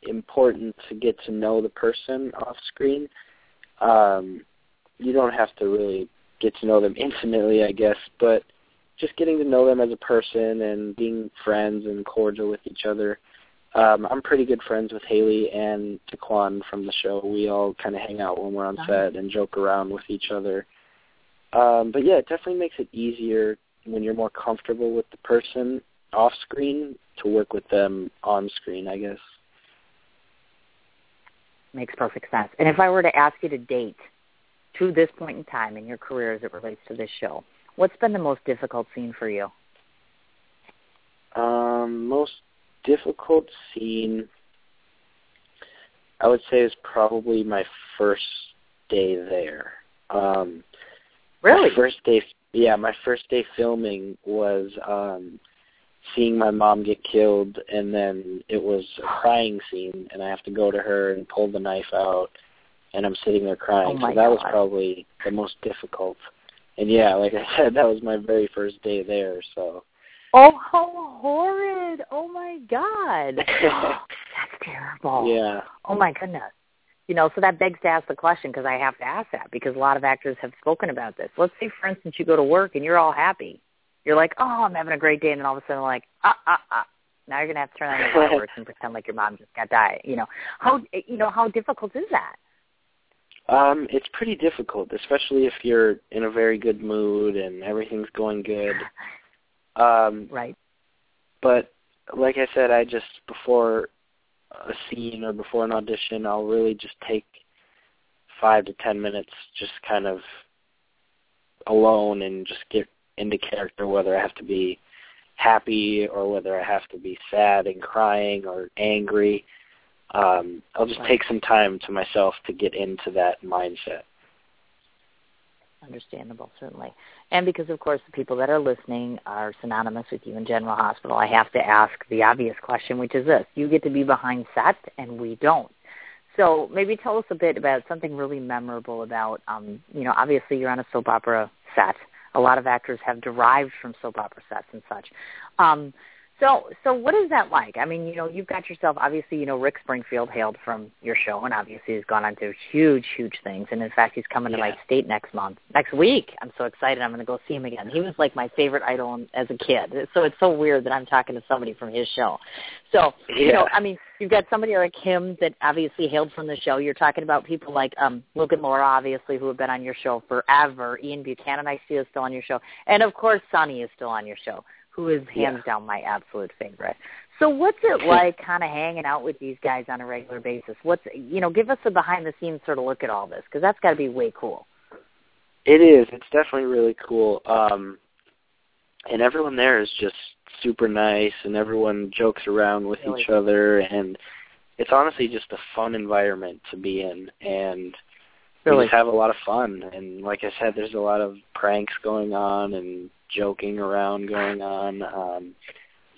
important to get to know the person off screen. Um, you don't have to really get to know them intimately, I guess, but just getting to know them as a person and being friends and cordial with each other. Um, I'm pretty good friends with Haley and Tequan from the show. We all kind of hang out when we're on set and joke around with each other. Um, but yeah, it definitely makes it easier when you're more comfortable with the person off screen to work with them on screen, I guess. Makes perfect sense. And if I were to ask you to date to this point in time in your career as it relates to this show, what's been the most difficult scene for you? Um, most difficult scene I would say is probably my first day there. Um Really? My first day yeah, my first day filming was um seeing my mom get killed and then it was a crying scene and I have to go to her and pull the knife out and I'm sitting there crying. Oh so that was probably the most difficult. And yeah, like I said, that was my very first day there, so Oh, how horrid! Oh my God, oh, that's terrible. yeah. Oh my goodness. you know, so that begs to ask the question because I have to ask that because a lot of actors have spoken about this. Let's say, for instance, you go to work and you're all happy. You're like, oh, I'm having a great day, and then all of a sudden, like, ah, ah, ah. Now you're gonna have to turn on your fireworks and pretend like your mom just got died. You know how you know how difficult is that? Um, it's pretty difficult, especially if you're in a very good mood and everything's going good. Um, right. But like I said, I just before a scene or before an audition, I'll really just take five to ten minutes, just kind of alone and just get into character. Whether I have to be happy or whether I have to be sad and crying or angry, um, I'll just take some time to myself to get into that mindset. Understandable, certainly. And because, of course, the people that are listening are synonymous with you in General Hospital, I have to ask the obvious question, which is this. You get to be behind set, and we don't. So maybe tell us a bit about something really memorable about, um, you know, obviously you're on a soap opera set. A lot of actors have derived from soap opera sets and such. Um, so, so what is that like? I mean, you know, you've got yourself. Obviously, you know, Rick Springfield hailed from your show, and obviously has gone on to huge, huge things. And in fact, he's coming yeah. to my state next month, next week. I'm so excited. I'm going to go see him again. He was like my favorite idol as a kid. So it's so weird that I'm talking to somebody from his show. So, yeah. you know, I mean, you've got somebody like him that obviously hailed from the show. You're talking about people like um Luke and Laura, obviously, who have been on your show forever. Ian Buchanan, I see, is still on your show, and of course, Sonny is still on your show who is hands yeah. down my absolute favorite. So what's it like kind of hanging out with these guys on a regular basis? What's you know, give us a behind the scenes sort of look at all this because that's got to be way cool. It is. It's definitely really cool. Um and everyone there is just super nice and everyone jokes around with really? each other and it's honestly just a fun environment to be in and really? we just have a lot of fun and like I said there's a lot of pranks going on and joking around going on. Um,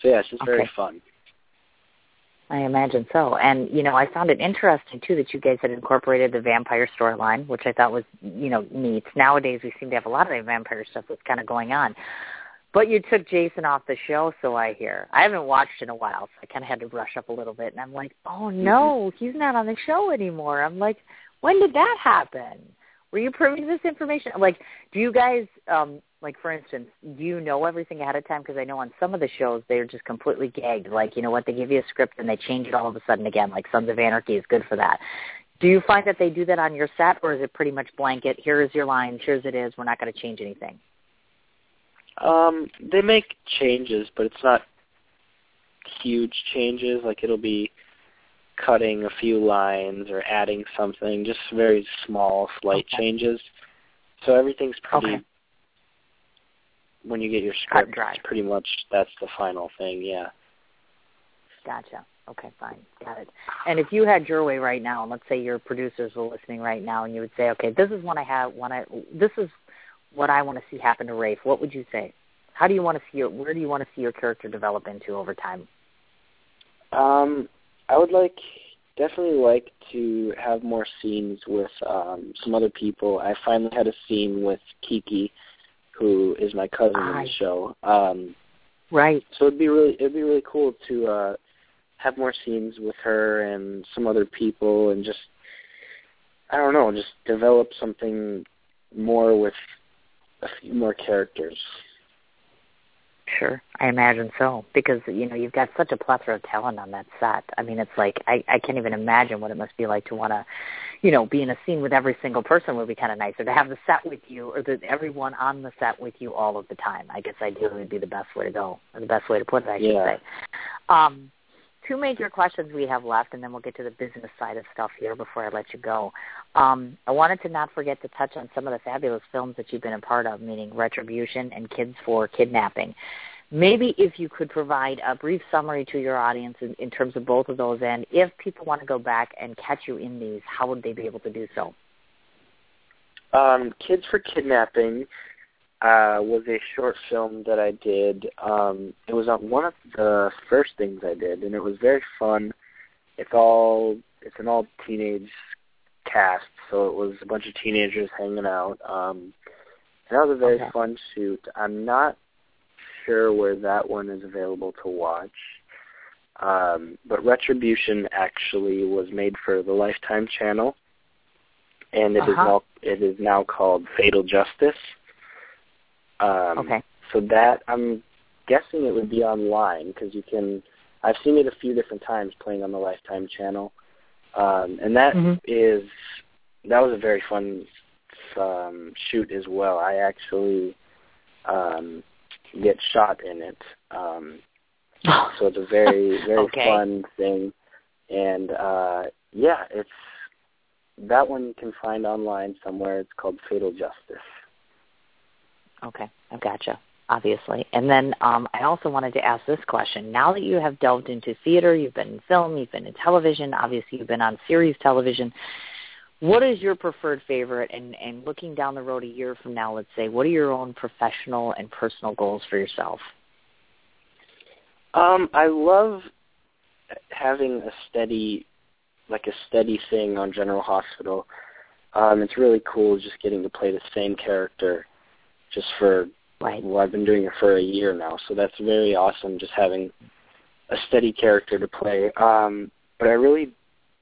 so yeah, it's just okay. very fun. I imagine so. And, you know, I found it interesting, too, that you guys had incorporated the vampire storyline, which I thought was, you know, neat. Nowadays we seem to have a lot of the vampire stuff that's kind of going on. But you took Jason off the show, so I hear. I haven't watched in a while, so I kind of had to brush up a little bit. And I'm like, oh, no, mm-hmm. he's not on the show anymore. I'm like, when did that happen? Were you privy to this information? Like, do you guys um, like for instance, do you know everything ahead of time? Because I know on some of the shows they're just completely gagged. Like you know what, they give you a script and they change it all of a sudden again. Like Sons of Anarchy is good for that. Do you find that they do that on your set, or is it pretty much blanket? Here is your lines. Here's it is. We're not going to change anything. Um, they make changes, but it's not huge changes. Like it'll be cutting a few lines or adding something, just very small, slight okay. changes. So everything's pretty okay when you get your script, dry. pretty much that's the final thing. Yeah. Gotcha. Okay, fine. Got it. And if you had your way right now, and let's say your producers were listening right now, and you would say, okay, this is what I have, when I, this is what I want to see happen to Rafe. What would you say? How do you want to see your, where do you want to see your character develop into over time? Um, I would like, definitely like to have more scenes with um, some other people. I finally had a scene with Kiki who is my cousin in the show. Um, right. So it'd be really it'd be really cool to uh, have more scenes with her and some other people, and just I don't know, just develop something more with a few more characters. Sure, I imagine so because you know you've got such a plethora of talent on that set. I mean, it's like I I can't even imagine what it must be like to want to, you know, be in a scene with every single person would be kind of nice, or to have the set with you, or the everyone on the set with you all of the time. I guess ideally would be the best way to go, or the best way to put it, I should yeah. say. Um, two major questions we have left, and then we'll get to the business side of stuff here before I let you go. Um, I wanted to not forget to touch on some of the fabulous films that you've been a part of, meaning Retribution and Kids for Kidnapping. Maybe if you could provide a brief summary to your audience in, in terms of both of those, and if people want to go back and catch you in these, how would they be able to do so? Um, Kids for Kidnapping uh, was a short film that I did. Um, it was on one of the first things I did, and it was very fun. It's all it's an all teenage cast, so it was a bunch of teenagers hanging out. Um, and that was a very okay. fun shoot. I'm not sure where that one is available to watch. Um, but Retribution actually was made for the Lifetime channel, and it is Uh-huh. now it is now called Fatal Justice. Um, Okay. So that I'm guessing it would be online because you can. I've seen it a few different times playing on the Lifetime channel, um, and that is Mhm. that was a very fun um, shoot as well. I actually um, get shot in it, um, so it's a very very Okay. fun thing. And uh, yeah, it's that one you can find online somewhere. It's called Fatal Justice. Okay, I gotcha. Obviously, and then um, I also wanted to ask this question: Now that you have delved into theater, you've been in film, you've been in television. Obviously, you've been on series television. What is your preferred favorite? And, and looking down the road a year from now, let's say, what are your own professional and personal goals for yourself? Um, I love having a steady, like a steady thing on General Hospital. Um, it's really cool just getting to play the same character, just for Right. well, I've been doing it for a year now, so that's very awesome. Just having a steady character to play. Um, but I really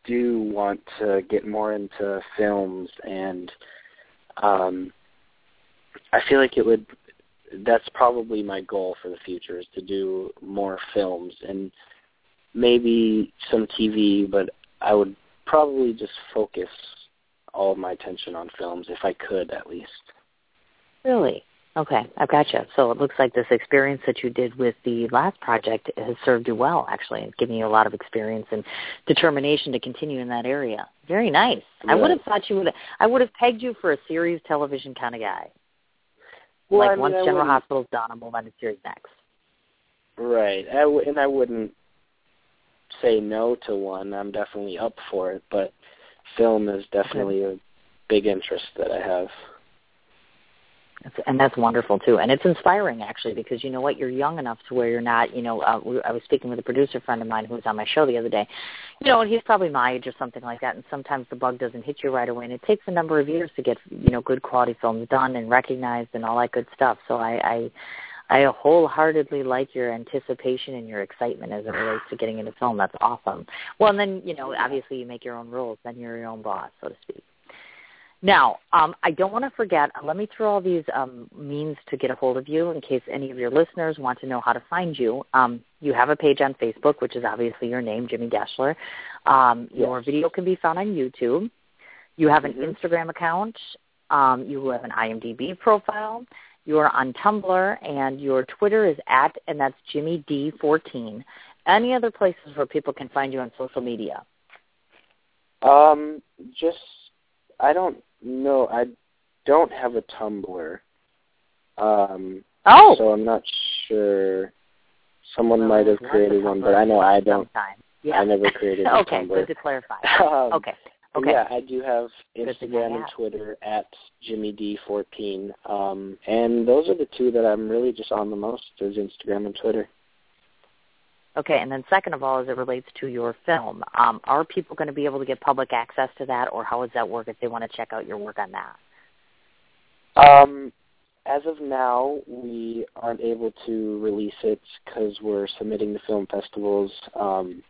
do want to get more into films, and um, I feel like it would. That's probably my goal for the future is to do more films and maybe some TV, but I would probably just focus all my attention on films if I could at least. Really? Okay, I've got you. So it looks like this experience that you did with the last project has served you well, actually, and given you a lot of experience and determination to continue in that area. Very nice. I would have thought you would. I would have pegged you for a series television kind of guy. Well, like I mean, once I General Hospital's done, I'm on to series next. Right. I w- and I wouldn't say no to one. I'm definitely up for it, but film is definitely a big interest that I have. And that's wonderful too, and it's inspiring actually because you know what, you're young enough to where you're not, you know, uh, I was speaking with a producer friend of mine who was on my show the other day, you know, and he's probably my age or something like that, and sometimes the bug doesn't hit you right away, and it takes a number of years to get, you know, good quality films done and recognized and all that good stuff. So I, I, I wholeheartedly like your anticipation and your excitement as it relates to getting into film. That's awesome. Well, and then you know, obviously you make your own rules, then you're your own boss, so to speak. Now, um, I don't want to forget. Let me throw all these um, means to get a hold of you in case any of your listeners want to know how to find you. Um, you have a page on Facebook, which is obviously your name, Jimmy Deshler. Um, Yes. Your video can be found on YouTube. You have an Mhm. Instagram account. Um, you have an IMDb profile. You are on Tumblr, and your Twitter is at, and that's Jimmy D14. Any other places where people can find you on social media? Um, just I don't know. I don't have a Tumblr. Um, Oh, so I'm not sure. Someone might have created one, but I know I don't. sometime. Yeah. I never created a okay, Tumblr. good to clarify. Um, Okay. Okay. Yeah, I do have Good thing I Instagram and. Twitter at Jimmy D14, um, and those are the two that I'm really just on the most is Instagram and Twitter. Okay, and then second of all, as it relates to your film, um, are people going to be able to get public access to that, or how does that work if they want to check out your work on that? Um, as of now, we aren't able to release it because we're submitting to film festivals. Um,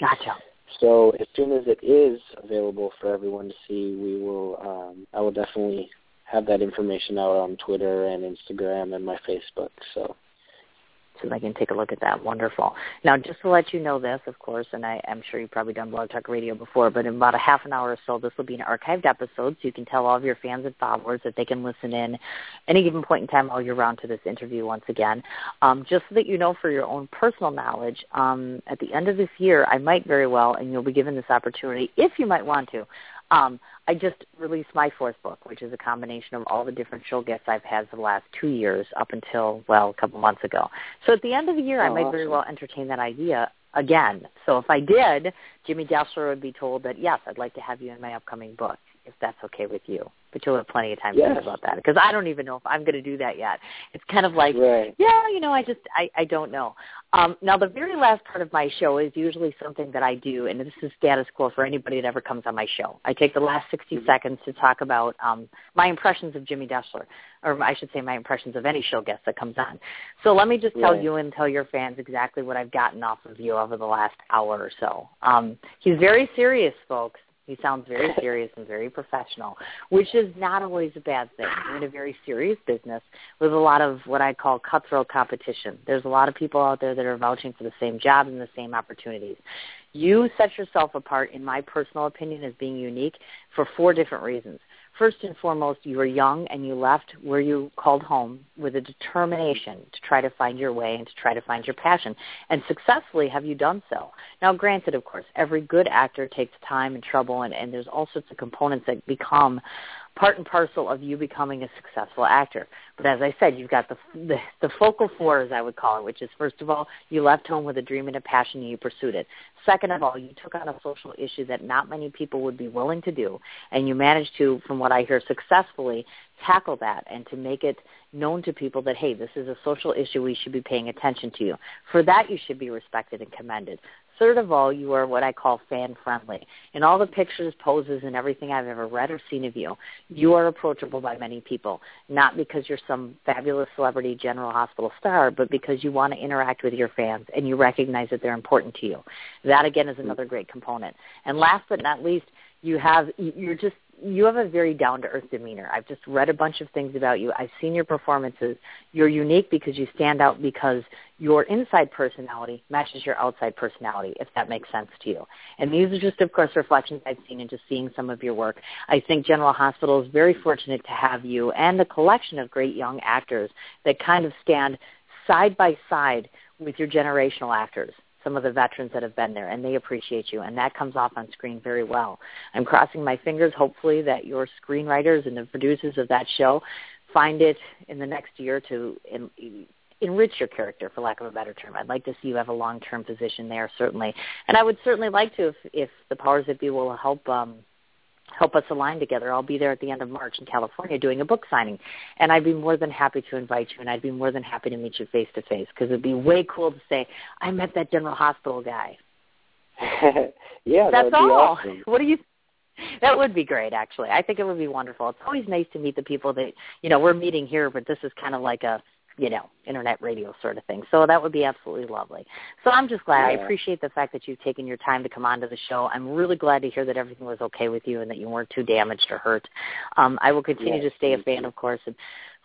Gotcha. so as soon as it is available for everyone to see, we will. Um, I will definitely have that information out on Twitter and Instagram and my Facebook. So so they can take a look at that. Wonderful. Now, just to let you know this, of course, and I, I'm sure you've probably done Blog Talk Radio before, but in about a half an hour or so, this will be an archived episode, so you can tell all of your fans and followers that they can listen in any given point in time all year round to this interview once again. Um, just so that you know for your own personal knowledge, um, at the end of this year, I might very well, and you'll be given this opportunity if you might want to, um, I just released my fourth book, which is a combination of all the different show guests I've had for the last two years up until, well, a couple months ago. So at the end of the year, I Oh, might very well entertain that idea again. So if I did, Jimmy Deshler would be told that, yes, I'd like to have you in my upcoming book, if that's okay with you. But you'll have plenty of time yes. to think about that because I don't even know if I'm going to do that yet. It's kind of like, right. yeah, you know, I just I I don't know. Um, now, the very last part of my show is usually something that I do, and this is status quo for anybody that ever comes on my show. I take the last 60 Mhm. seconds to talk about um, my impressions of Jimmy Deshler, or I should say my impressions of any show guest that comes on. So let me just tell Right. you and tell your fans exactly what I've gotten off of you over the last hour or so. Um, he's very serious, folks. He sounds very serious and very professional, which is not always a bad thing. You're in a very serious business with a lot of what I call cutthroat competition. There's a lot of people out there that are vouching for the same jobs and the same opportunities. You set yourself apart, in my personal opinion, as being unique for four different reasons. First and foremost, you were young and you left where you called home with a determination to try to find your way and to try to find your passion. And successfully have you done so. Now, granted, of course, every good actor takes time and trouble, and, and there's all sorts of components that become part and parcel of you becoming a successful actor. But as I said, you've got the, the the focal four, as I would call it, which is first of all, you left home with a dream and a passion, and you pursued it. Second of all, you took on a social issue that not many people would be willing to do, and you managed to, from what I hear, successfully tackle that and to make it known to people that hey, this is a social issue we should be paying attention to. For that, you should be respected and commended. Third of all, you are what I call fan friendly. In all the pictures, poses, and everything I've ever read or seen of you, you are approachable by many people, not because you're some fabulous celebrity General Hospital star, but because you want to interact with your fans and you recognize that they're important to you. That again is another great component. And last but not least, you have you're just you have a very down to earth demeanor. I've just read a bunch of things about you. I've seen your performances. You're unique because you stand out because your inside personality matches your outside personality, if that makes sense to you. And these are just, of course, reflections I've seen in just seeing some of your work. I think General Hospital is very fortunate to have you and a collection of great young actors that kind of stand side by side with your generational actors some of the veterans that have been there, and they appreciate you, and that comes off on screen very well. I'm crossing my fingers, hopefully, that your screenwriters and the producers of that show find it in the next year to en- enrich your character, for lack of a better term. I'd like to see you have a long-term position there, certainly, and I would certainly like to, if, if the powers that be will help. Um, help us align together. I'll be there at the end of March in California doing a book signing, and I'd be more than happy to invite you, and I'd be more than happy to meet you face to face because it'd be way cool to say I met that General Hospital guy. yeah, that's all. awesome. What do you? That would be great, actually. I think it would be wonderful. It's always nice to meet the people that you know we're meeting here, but this is kind of like a you know, internet radio sort of thing. So that would be absolutely lovely. So I'm just glad. I appreciate the fact that you've taken your time to come onto the show. I'm really glad to hear that everything was okay with you and that you weren't too damaged or hurt. Um, I will continue Yes, to stay a fan, you. of course. And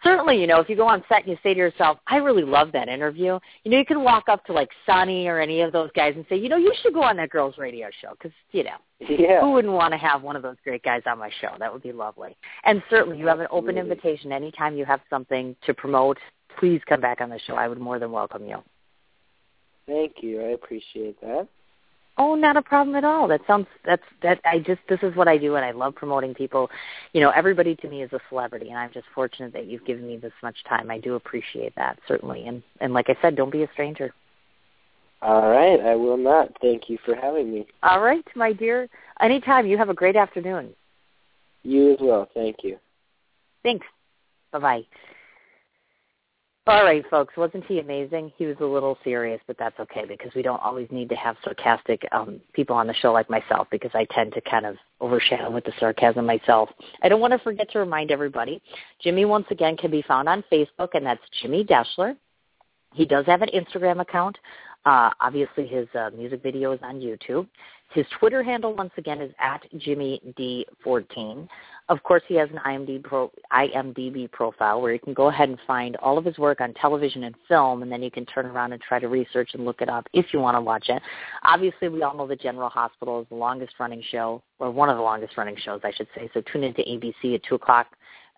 certainly, you know, if you go on set and you say to yourself, I really love that interview, you know, you can walk up to like Sonny or any of those guys and say, you know, you should go on that girl's radio show because, you know, Yeah. who wouldn't want to have one of those great guys on my show? That would be lovely. And certainly, you have an open invitation anytime you have something to promote. Please come back on the show. I would more than welcome you. Thank you. I appreciate that. Oh, not a problem at all. That sounds that's that I just this is what I do and I love promoting people. You know, everybody to me is a celebrity and I'm just fortunate that you've given me this much time. I do appreciate that, certainly. And and like I said, don't be a stranger. All right, I will not. Thank you for having me. All right, my dear. Anytime. You have a great afternoon. You as well. Thank you. Thanks. Bye bye. All right, folks. Wasn't he amazing? He was a little serious, but that's okay because we don't always need to have sarcastic um, people on the show like myself because I tend to kind of overshadow with the sarcasm myself. I don't want to forget to remind everybody, Jimmy once again can be found on Facebook, and that's Jimmy Deshler. He does have an Instagram account. Uh, obviously, his uh, music video is on YouTube. His Twitter handle, once again, is at Jimmy D14. Of course, he has an IMDb, pro, IMDb profile where you can go ahead and find all of his work on television and film, and then you can turn around and try to research and look it up if you want to watch it. Obviously, we all know the General Hospital is the longest running show, or one of the longest running shows, I should say. So tune into ABC at 2 o'clock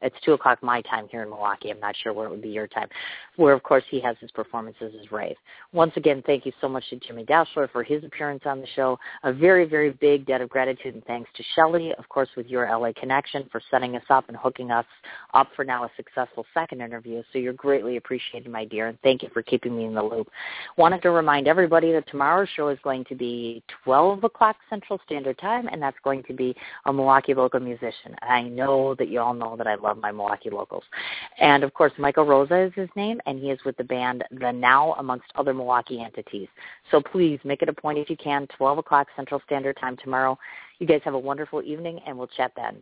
it's two o'clock my time here in Milwaukee. I'm not sure where it would be your time. Where of course he has his performances as Rafe. Once again, thank you so much to Jimmy Deshler for his appearance on the show. A very, very big debt of gratitude and thanks to Shelly, of course, with your LA connection for setting us up and hooking us up for now a successful second interview. So you're greatly appreciated, my dear, and thank you for keeping me in the loop. Wanted to remind everybody that tomorrow's show is going to be 12 o'clock Central Standard Time, and that's going to be a Milwaukee local musician. I know that you all know that I love my Milwaukee locals. And of course, Michael Rosa is his name, and he is with the band The Now, amongst other Milwaukee entities. So please make it a point if you can, 12 o'clock Central Standard Time tomorrow. You guys have a wonderful evening, and we'll chat then.